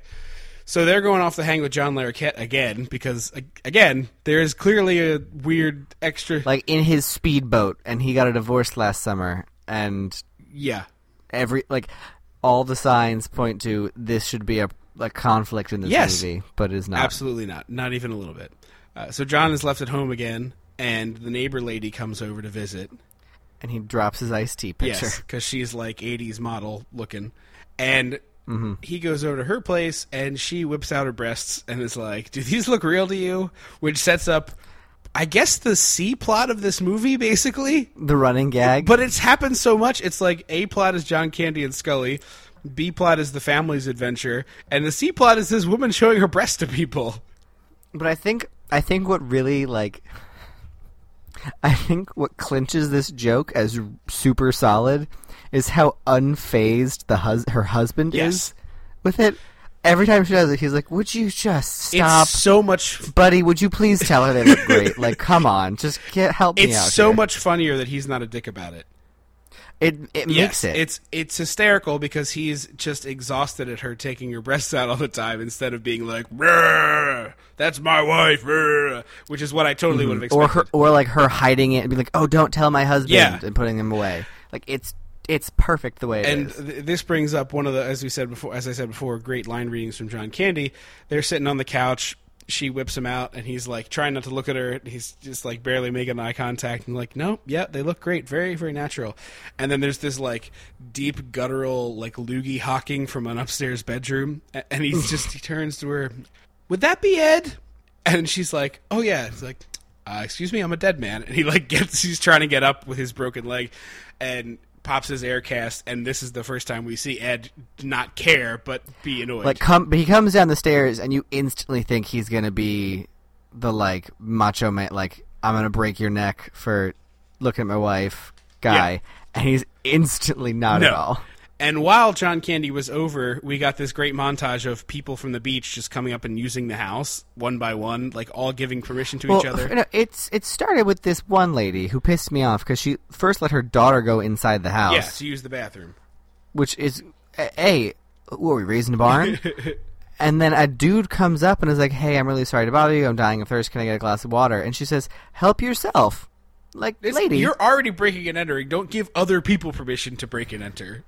So they're going off to hang with John Larroquette again because again there is clearly a weird extra. like in his speedboat, and he got a divorce last summer, and yeah. every like all the signs point to this should be a like conflict in this Yes. movie, but it is not. Absolutely not. Not even a little bit. Uh, so John is left at home again, and the neighbor lady comes over to visit. And he drops his iced tea picture. Yes, because she's like '80s model looking, and Mm-hmm. he goes over to her place, and she whips out her breasts and is like, "Do these look real to you?" Which sets up, I guess, the C plot of this movie, basically. The running gag. But it's happened so much. It's like A plot is John Candy and Scully, B plot is the family's adventure, and the C plot is this woman showing her breasts to people. But I think I think what really like I think what clinches this joke as super solid is how unfazed the hus- her husband Yes. is with it. Every time she does it, he's like, "Would you just stop, It's so much. buddy? Would you please tell her they look great? like, come on, just get help me out. It's so here." much funnier that he's not a dick about it. It it Yes, makes it. It's it's hysterical because he's just exhausted at her taking her breasts out all the time instead of being like, "Brr, "That's my wife," brr," which is what I totally mm-hmm. would have or her or like her hiding it and be like, "Oh, don't tell my husband," Yeah. and putting him away. Like it's it's perfect the way it and is. th- this brings up one of the, as we said before, as I said before, great line readings from John Candy. They're sitting on the couch. She whips him out, and he's like trying not to look at her. He's just like barely making eye contact, and like, nope, yeah, they look great, very, very natural. And then there's this like deep guttural like loogie hawking from an upstairs bedroom, and he's just he turns to her, would that be Ed? And she's like, oh yeah. He's like, uh, excuse me, I'm a dead man. And he like gets, he's trying to get up with his broken leg, and pops his air cast. And this is the first time we see Ed not care but be annoyed. Like come, he comes down the stairs, and you instantly think he's gonna be the like macho man, like I'm gonna break your neck for looking at my wife guy, Yeah. and he's instantly not no. at all. And while John Candy was over, we got this great montage of people from the beach just coming up and using the house one by one, like all giving permission to Well, each other. you know, it's it started with this one lady who pissed me off because she first let her daughter go inside the house, yeah, to use the bathroom. which is a, what are we raising a barn? and then a dude comes up and is like, "Hey, I'm really sorry to bother you. I'm dying of thirst. Can I get a glass of water?" And she says, "Help yourself." Like, It's- lady, you're already breaking and entering. Don't give other people permission to break and enter.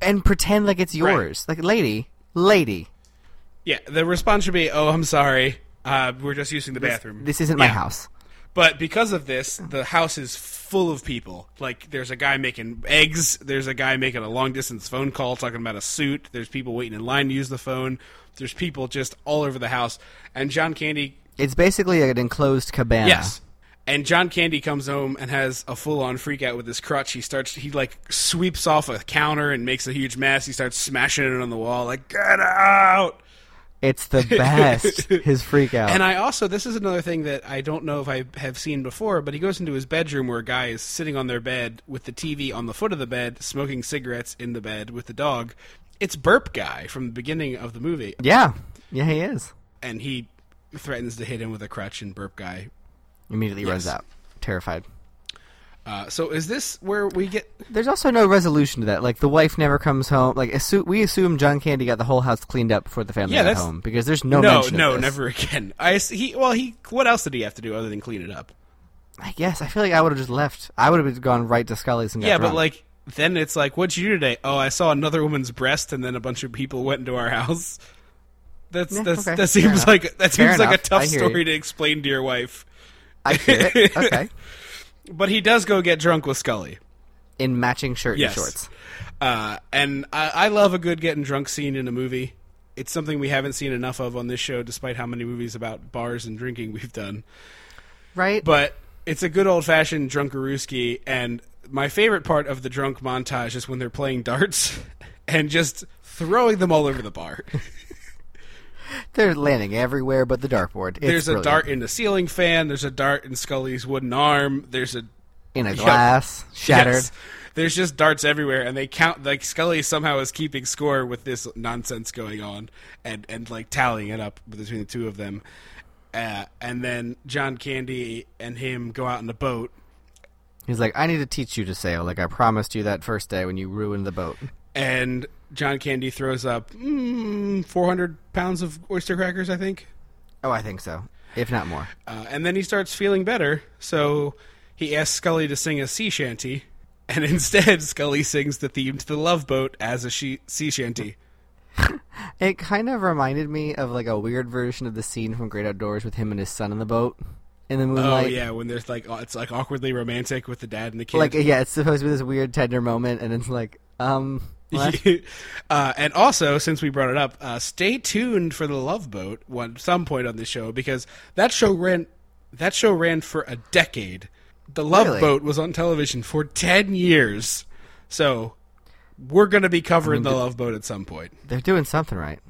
And pretend like it's yours. Like, lady, lady, Yeah, the response should be, "Oh, I'm sorry. Uh, we're just using the bathroom. this isn't my house. But because of this, the house is full of people. Like, there's a guy making eggs. There's a guy making a long distance phone call talking about a suit. There's people waiting in line to use the phone. There's people just all over the house. And John Candy, It's basically an enclosed cabana. yes. And John Candy comes home and has a full on freak out with his crutch. He starts, he like sweeps off a counter and makes a huge mess. He starts smashing it on the wall, like, get out! It's the best. his freak out. And I also, this is another thing that I don't know if I have seen before, but he goes into his bedroom where a guy is sitting on their bed with the TV on the foot of the bed, smoking cigarettes in the bed with the dog. It's Burp Guy from the beginning of the movie, yeah, yeah, he is. and he threatens to hit him with a crutch, and Burp Guy. Immediately runs out, terrified. Uh, so is this where we get? There's also no resolution to that. Like the wife never comes home. Like assu- we assume John Candy got the whole house cleaned up before the family Yeah, got home because there's no no, mention of no, never again. I he well he what else did he have to do other than clean it up? I guess I feel like I would have just left. I would have gone right to Scully's and got yeah, but like then it's like, what'd you do today? Oh, I saw another woman's breast, and then a bunch of people went into our house. That's Yeah, that's okay, that seems enough. like that Fair seems like a tough story you. to explain to your wife. I get it. Okay, But he does go get drunk with Scully. in matching shirt Yes. and shorts. Uh, and I, I love a good getting drunk scene in a movie. It's something we haven't seen enough of on this show, despite how many movies about bars and drinking we've done. Right. But it's a good old fashioned drunkarooski, and my favorite part of the drunk montage is when they're playing darts and just throwing them all over the bar. They're landing everywhere but the dartboard. It's there's a brilliant. dart in the ceiling fan. There's a dart in Scully's wooden arm. There's a in a Yep. glass, shattered. Yes. There's just darts everywhere, and they count. Like Scully somehow is keeping score with this nonsense going on, and and like tallying it up between the two of them. Uh, and then John Candy and him go out in the boat, He's like, I need to teach you to sail, like I promised you that first day when you ruined the boat. and John Candy throws up mm, 400 pounds of oyster crackers, I think. Oh, I think so, if not more. Uh, and then he starts feeling better, so he asks Scully to sing a sea shanty, and instead Scully sings the theme to the Love Boat as a she- sea shanty. It kind of reminded me of like a weird version of the scene from Great Outdoors with him and his son in the boat in the moonlight. Oh yeah, when there's like it's like awkwardly romantic with the dad and the kid. Like yeah, it's supposed to be this weird tender moment, and it's like, um? uh, and also, since we brought it up, uh, stay tuned for the Love Boat one some point on the show because that show ran that show ran for a decade. The Love Really? Boat was on television for ten years, so we're going to be covering the Love Boat at some point. they're doing something right.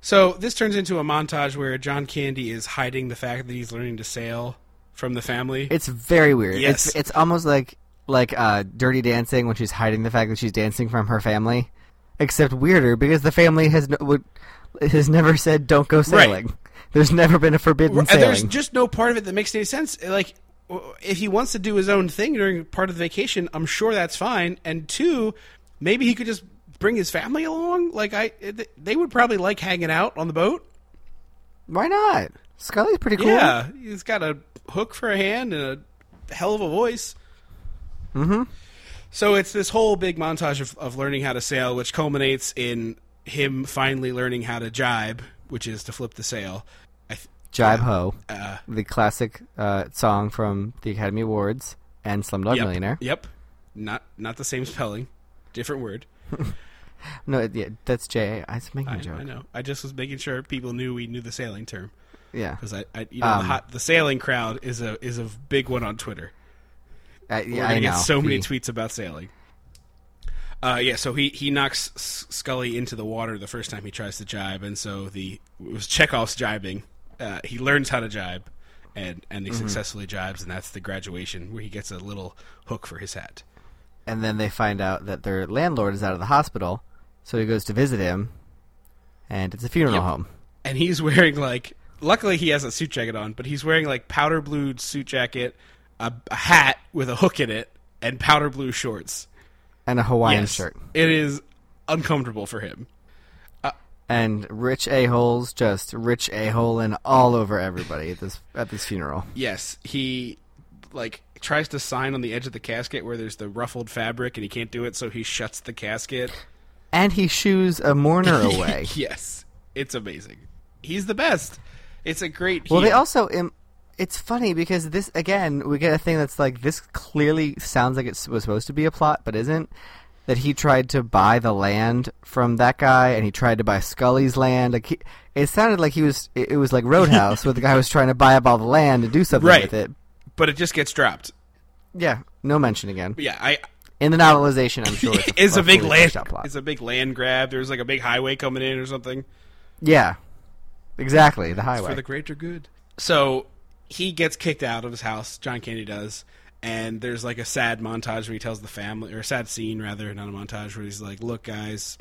So this turns into a montage where John Candy is hiding the fact that he's learning to sail from the family. It's very weird. Yes. It's it's almost like like uh, Dirty Dancing when she's hiding the fact that she's dancing from her family, except weirder because the family has no, would, has never said don't go sailing. There's never been a forbidden And there's just no part of it that makes any sense. Like, if he wants to do his own thing during part of the vacation, I'm sure that's fine. And two, maybe he could just bring his family along. Like, I, they would probably like hanging out on the boat. Why not? Scully's pretty cool. Yeah, he's got a hook for a hand and a hell of a voice. Mm-hmm. So it's this whole big montage of, of learning how to sail, which culminates in him finally learning how to jibe, which is to flip the sail. I th- Jai Ho, uh, the classic uh, song from the Academy Awards and Slumdog yep, Millionaire. Yep, not not the same spelling, different word. No, yeah, that's J. I was making I, a joke. I know. I just was making sure people knew we knew the sailing term Yeah, because I, I, you know, the Um, hot the sailing crowd is a is a big one on Twitter. I, yeah, I get know. so many The- tweets about sailing. Uh, yeah, so he he knocks Scully into the water the first time he tries to jibe, and so the it was Chekhov's jibing. Uh, he learns how to jibe, and and Mm-hmm. he successfully jibes, and that's the graduation where he gets a little hook for his hat. and then they find out that their landlord is out of the hospital, so he goes to visit him, and it's a funeral Yep. home. and he's wearing like luckily he has a suit jacket on but he's wearing like powder blue suit jacket a, a hat with a hook in it and powder blue shorts and a Hawaiian Yes. shirt. it is uncomfortable for him uh, And rich a holes just rich a hole and all over everybody at this at this funeral. yes he like tries to sign on the edge of the casket where there's the ruffled fabric and he can't do it so he shuts the casket And he shoos a mourner away. yes it's amazing he's the best it's a great well, they also im- it's funny because this again we get a thing that's like this clearly sounds like it was supposed to be a plot but isn't. That he tried to buy the land from that guy, and he tried to buy Scully's land. Like he, it sounded like he was. It, it was like Roadhouse, where the guy was trying to buy up all the land and do something Right. with it. but it just gets dropped Yeah, no mention again. But yeah, I In the novelization, I'm sure it's a, it's a big land. plot. It's a big land grab. There's like a big highway coming in or something. Yeah, exactly. The It's highway. for the greater good. So he gets kicked out of his house. John Candy does, and there's like a sad montage where he tells the family, or a sad scene rather, not a montage, where he's like, "Look, guys,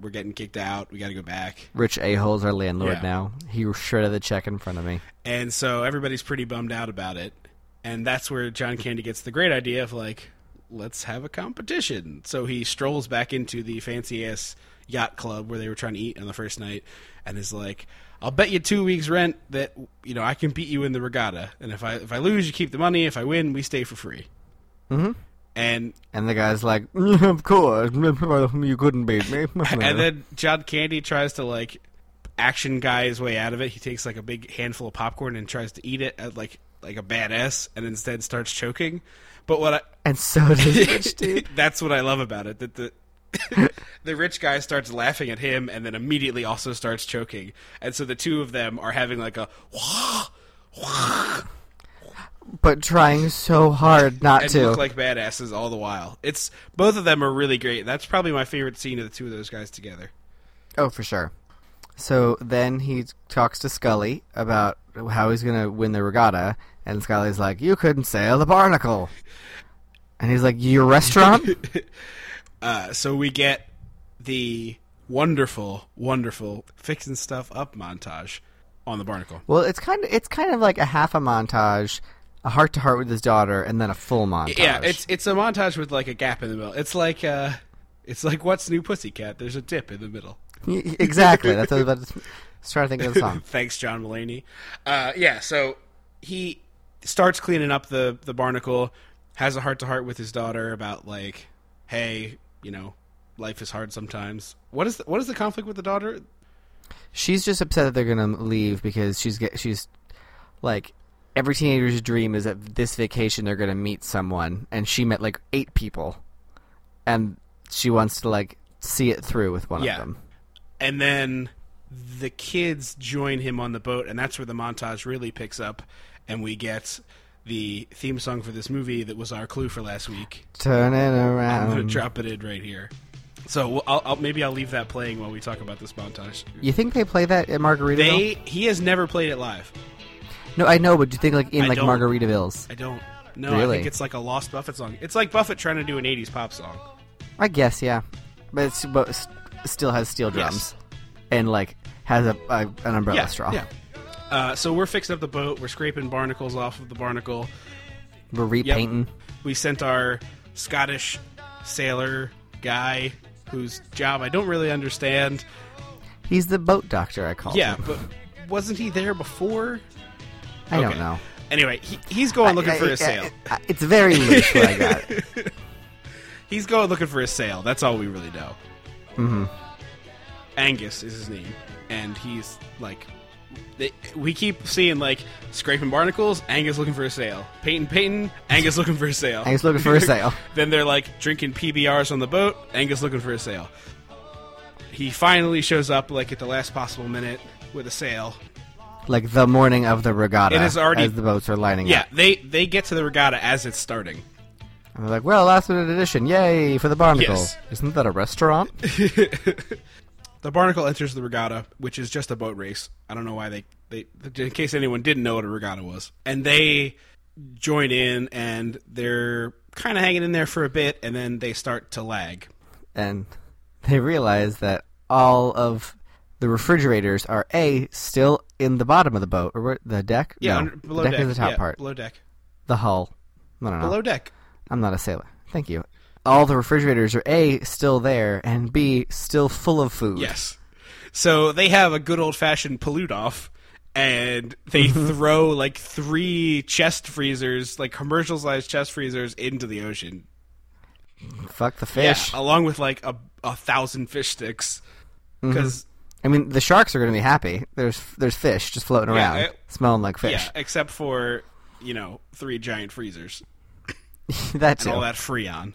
we're getting kicked out. We got to go back." Rich a hole's our landlord Yeah. now. He shredded the check in front of me. And so everybody's pretty bummed out about it. And that's where John Candy gets the great idea of like, let's have a competition. So he strolls back into the fancy ass yacht club where they were trying to eat on the first night and is like, I'll bet you two weeks rent that you know I can beat you in the regatta. And if I if I lose you keep the money, if I win, we stay for free. Mhm. And And the guy's like, "Of course, you couldn't beat me." and then John Candy tries to like action guy his way out of it. He takes like a big handful of popcorn and tries to eat it at like like a badass, and instead starts choking. But what I and so does Rich, dude. that's what I love about it that the the rich guy starts laughing at him and then immediately also starts choking, and so the two of them are having like a wah, wah, But trying so hard not and to. look like badasses all the while. It's both of them are really great. That's probably my favorite scene of the two of those guys together. Oh, for sure. So then he talks to Scully about how he's going to win the regatta, and Scully's like, "You couldn't sail the Barnacle," and he's like, "Your restaurant." Uh, so we get the wonderful, wonderful fixing stuff up montage on the Barnacle. well, it's kind of it's kind of like a half a montage, a heart to heart with his daughter, and then a full montage. Yeah, it's it's a montage with like a gap in the middle. It's like uh, it's like what's new, Pussycat? There's a dip in the middle. Exactly. That's what I was about to I was trying to think of the song. Thanks, John Mulaney. Uh, yeah, so he starts cleaning up the the barnacle, has a heart to heart with his daughter about like, hey, you know, life is hard sometimes. What is the, what is the conflict with the daughter? She's just upset that they're gonna leave because she's get she's like every teenager's dream is that this vacation they're gonna meet someone, and she met like eight people, and she wants to like see it through with one Yeah. of them. and then the kids join him on the boat, and that's where the montage really picks up, and we get the theme song for this movie that was our clue for last week. Turn it around. I'm gonna drop it in right here. So I'll, I'll, maybe I'll leave that playing while we talk about this montage. You think they play that at Margaritaville? They he has never played it live. No, I know, but do you think like in I like don't. Margaritavilles? I don't. No, I think it's like a lost Buffett song. It's like Buffett trying to do an '80s pop song. I guess yeah, but it's but still has steel drums and like has a, a an umbrella yeah, straw. yeah. Uh, so we're fixing up the boat. We're scraping barnacles off of the barnacle. We're repainting. We sent our Scottish sailor guy, whose job I don't really understand. He's the boat doctor. I call him. Yeah, him. but wasn't he there before? I don't know. Anyway, he, he's going looking I- for his sail. I- it's very loose. what I got. He's going looking for a sail. That's all we really know. hmm Angus is his name, and he's like, they, we keep seeing like scraping barnacles. Angus looking for a sail. Peyton, Peyton. Angus looking for a sail. Angus looking for a sail. then they're like drinking PBRs on the boat. Angus looking for a sail. He finally shows up like at the last possible minute with a sail. Like the morning of the regatta. It is already- as the boats are lining Yeah, up. Yeah, they they get to the regatta as it's starting. And they're like, well, last minute edition, yay for the barnacle. Yes. Isn't that a restaurant? The barnacle enters the regatta, which is just a boat race. I don't know why they, they in case anyone didn't know what a regatta was. And they join in and they're kind of hanging in there for a bit and then they start to lag. and they realize that all of the refrigerators are a still in the bottom of the boat or the deck. Yeah, no, under, below the deck, deck. is the top yeah, part. Below deck. The hull. I don't know. Below deck. I'm not a sailor. Thank you. All the refrigerators are a still there and b still full of food. Yes. So they have a good old fashioned pollute off and they mm-hmm. throw like three chest freezers, like commercial sized chest freezers into the ocean. Fuck the fish. Yeah, along with like a, a thousand fish sticks. Mm-hmm. Because I mean, the sharks are going to be happy. There's there's fish just floating Yeah, around, it- smelling like fish. Yeah, except for you know three giant freezers that and all that freon.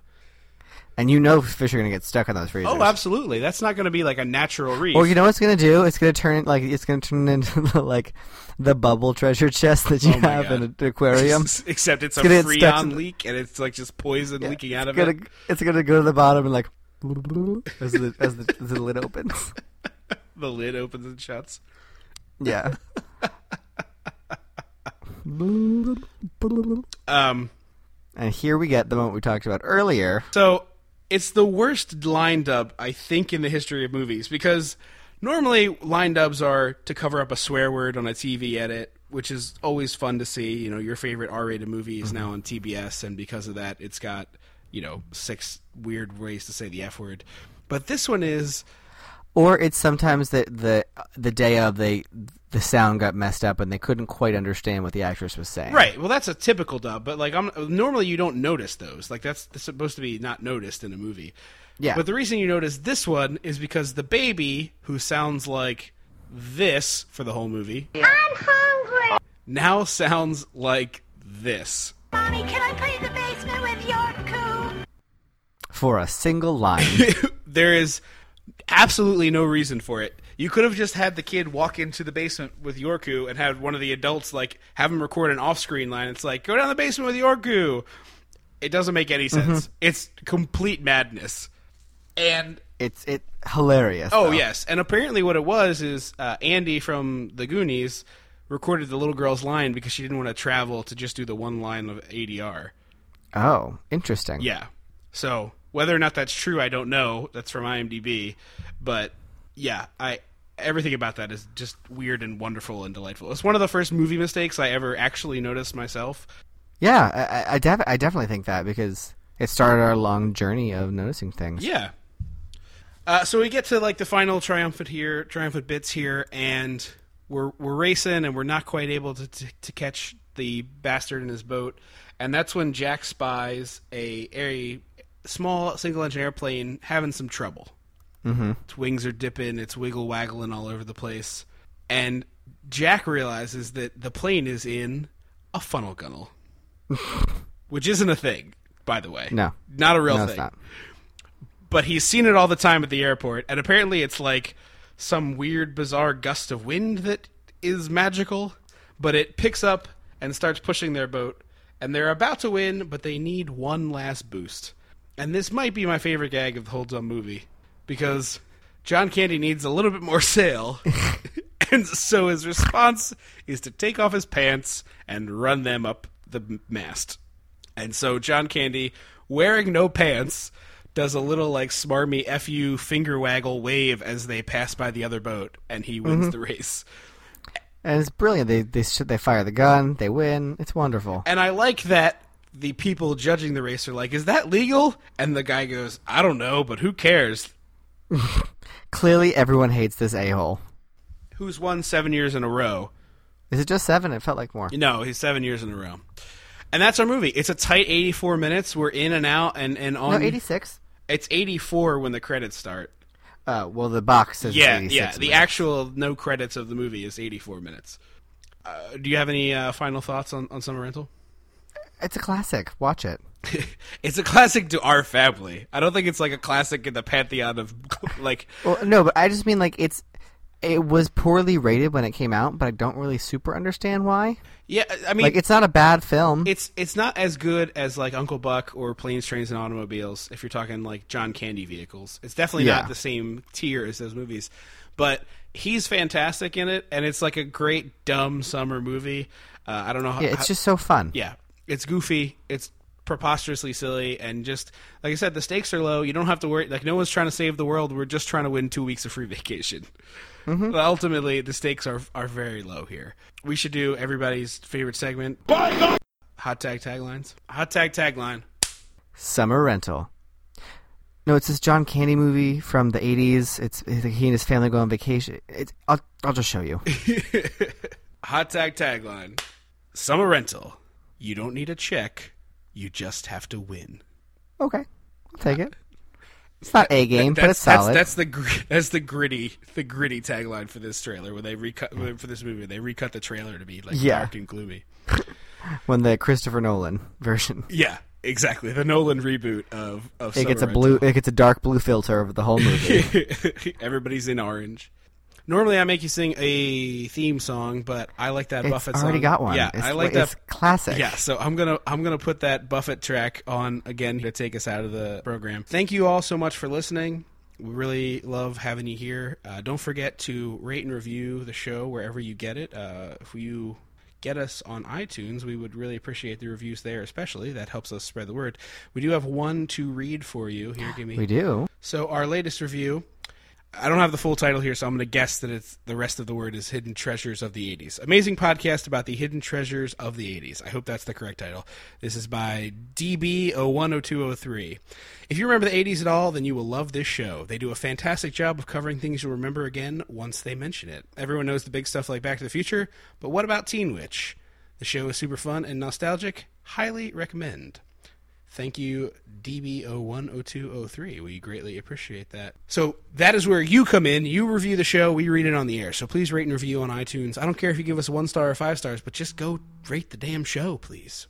And you know fish are gonna get stuck on those freezers. Oh, absolutely. That's not going to be like a natural reef. Or you know what's gonna do? It's gonna turn like it's gonna turn into the, like the bubble treasure chest that you Oh have God. in an aquarium. Except it's a get stuck freon leak, and it's like just poison leaking out of gonna it. it's gonna go to the bottom and like as the as the, as the lid opens. The lid opens and shuts. Yeah. Um, And here we get the moment we talked about earlier. So it's the worst line dub I think in the history of movies because normally line dubs are to cover up a swear word on a TV edit, which is always fun to see. You know, your favorite R-rated movie is mm-hmm. now on TBS, and because of that, it's got you know six weird ways to say the F word. But this one is Or it's sometimes that the the day of they the sound got messed up and they couldn't quite understand what the actress was saying. right. Well, that's a typical dub, but like I'm normally you don't notice those. Like that's, that's supposed to be not noticed in a movie. Yeah. But the reason you notice this one is because the baby, who sounds like this for the whole movie, I'm hungry. now sounds like this. Mommy, can I play in the basement with your coo? For a single line. there is absolutely no reason for it. You could have just had the kid walk into the basement with Yorku and had one of the adults like have him record an off-screen line. It's like go down the basement with Yorku. It doesn't make any sense. It's complete madness. And it's it hilarious. Oh though. yes, and apparently what it was is uh, Andy from the Goonies recorded the little girl's line because she didn't want to travel to just do the one line of ADR. Oh, interesting. Yeah. So whether or not that's true, I don't know. That's from IMDb, but yeah, I everything about that is just weird and wonderful and delightful. It's one of the first movie mistakes I ever actually noticed myself. Yeah, I, I, I, def- I definitely think that because it started our long journey of noticing things. Yeah. Uh, so we get to like the final triumphant here, triumphant bits here, and we're we're racing, and we're not quite able to to, to catch the bastard in his boat, and that's when Jack spies a a small single engine airplane having some trouble. Mm-hmm. Its wings are dipping, it's wiggle waggling all over the place, and Jack realizes that the plane is in a funnel gunnel, which isn't a thing, by the way. No. not a real no, thing but he's seen it all the time at the airport, and apparently it's like some weird, bizarre gust of wind that is magical. But it picks up and starts pushing their boat, and they're about to win, but they need one last boost. And this might be my favorite gag of the whole dumb movie because John Candy needs a little bit more sail, and so his response is to take off his pants and run them up the mast. And so John Candy, wearing no pants, does a little like smarmy fu finger waggle wave as they pass by the other boat, and he wins mm-hmm. the race. And it's brilliant. They they they fire the gun. They win. It's wonderful. And I like that the people judging the race are like, "Is that legal?" And the guy goes, "I don't know, but who cares? Clearly, everyone hates this a hole. Who's won seven years in a row?" Is it just seven? It felt like more. No, he's seven years in a row. And that's our movie. It's a tight 84 minutes. We're in and out, and, and No, on. eighty six. It's 84 when the credits start. Uh, well, the box says Yeah, 86 yeah. The minutes. actual no credits of the movie is 84 minutes. Uh, do you have any uh, final thoughts on, on Summer Rental? It's a classic. Watch it. it's a classic to our family. I don't think it's like a classic in the pantheon of like. Well, no, but I just mean like it's. It was poorly rated when it came out, but I don't really super understand why. Yeah, I mean, Like, it's not a bad film. it's it's not as good as like Uncle Buck or Planes, Trains, and Automobiles. If you're talking like John Candy vehicles, it's definitely Yeah. not the same tier as those movies. But he's fantastic in it, and it's like a great dumb summer movie. Uh, I don't know how. yeah, it's just so fun. yeah, it's goofy. It's preposterously silly, and just like I said, the stakes are low. You don't have to worry. Like no one's trying to save the world. We're just trying to win two weeks of free vacation. Mm-hmm. But ultimately, the stakes are are very low here. We should do everybody's favorite segment. Hot tag taglines. Hot tag tagline. Summer Rental. No, it's this John Candy movie from the '80s. It's, he and his family go on vacation. It's I'll I'll just show you. Hot tag tagline. Summer rental. You don't need a check. You just have to win. okay, I'll take it. It's not a game, but it's solid. That's, that's the gr- that's the gritty the gritty tagline for this trailer. When they recut for this movie, they recut the trailer to be like Yeah. dark and gloomy. when the Christopher Nolan version. Yeah, exactly the Nolan reboot of of It gets a blue. It gets a dark blue filter over the whole movie. Everybody's in orange. Normally, I make you sing a theme song, but I like that Buffett song. it's Buffett already song. got one. Yeah, it's, I like it's that. classic. Yeah, so I'm gonna I'm gonna put that Buffett track on again to take us out of the program. Thank you all so much for listening. We really love having you here. Uh, don't forget to rate and review the show wherever you get it. Uh, if you get us on iTunes, we would really appreciate the reviews there, especially. That helps us spread the word. We do have one to read for you. Here, give me. we do. So our latest review, I don't have the full title here, so I'm going to guess that it's the rest of the word is "Hidden Treasures of the '80s." Amazing podcast about the hidden treasures of the '80s. I hope that's the correct title. This is by DB010203. If you remember the '80s at all, then you will love this show. They do a fantastic job of covering things you'll remember again once they mention it. Everyone knows the big stuff like Back to the Future, but what about Teen Witch? The show is super fun and nostalgic. Highly recommend. Thank you, DB010203. We greatly appreciate that. So that is where you come in. You review the show, we read it on the air. So please rate and review on iTunes. I don't care if you give us one star or five stars, but just go rate the damn show, please.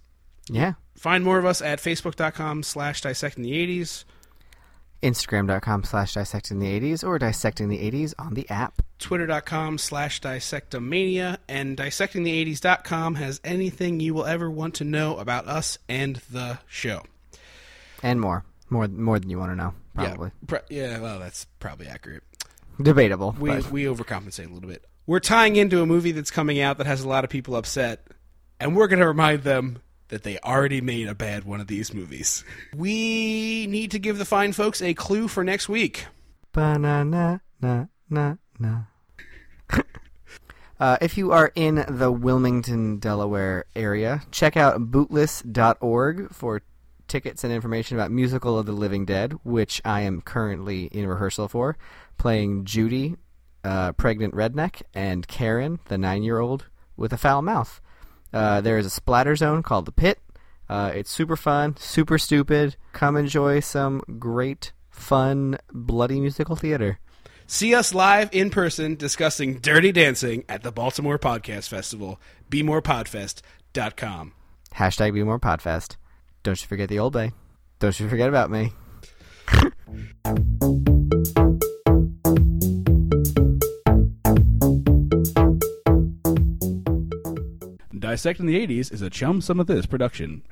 Yeah. Find more of us at facebook.com slash dissecting the 80s, Instagram.com slash dissecting the 80s or dissecting the 80s on the app. twitter.com slash dissectomania, and dissectingthe80s.com has anything you will ever want to know about us and the show. And more. More more than you want to know, probably. Yeah, pro- yeah, well, that's probably accurate. Debatable. we but we overcompensate a little bit. We're tying into a movie that's coming out that has a lot of people upset, and we're going to remind them that they already made a bad one of these movies. We need to give the fine folks a clue for next week. Banana na na na. Uh, if you are in the Wilmington, Delaware area, check out bootless.org for tickets and information about Musical of the Living Dead, which I am currently in rehearsal for, playing Judy, uh, pregnant redneck, and Karen, the nine-year-old with a foul mouth. Uh, there is a splatter zone called the Pit. Uh, it's super fun, super stupid. Come enjoy some great, fun, bloody musical theater. See us live in person discussing Dirty Dancing at the Baltimore Podcast Festival. BeMorePodfest.com. Hashtag Be More Podfest. Don't you forget the old bay. Don't you forget about me. Dissecting the 80s is a Chum Some of This production.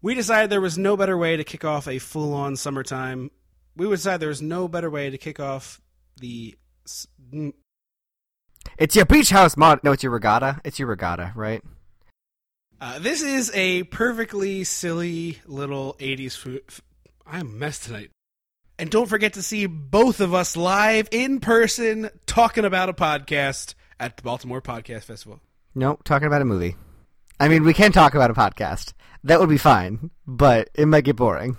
We decided there was no better way to kick off a full on summertime. We decided there was no better way to kick off the. s- It's your beach house mod. No, it's your regatta. It's your regatta, right? Uh, this is a perfectly silly little 80s food. I'm a mess tonight. And don't forget to see both of us live in person talking about a podcast at the Baltimore Podcast Festival. No, talking about a movie. I mean, we can talk about a podcast. That would be fine, but it might get boring.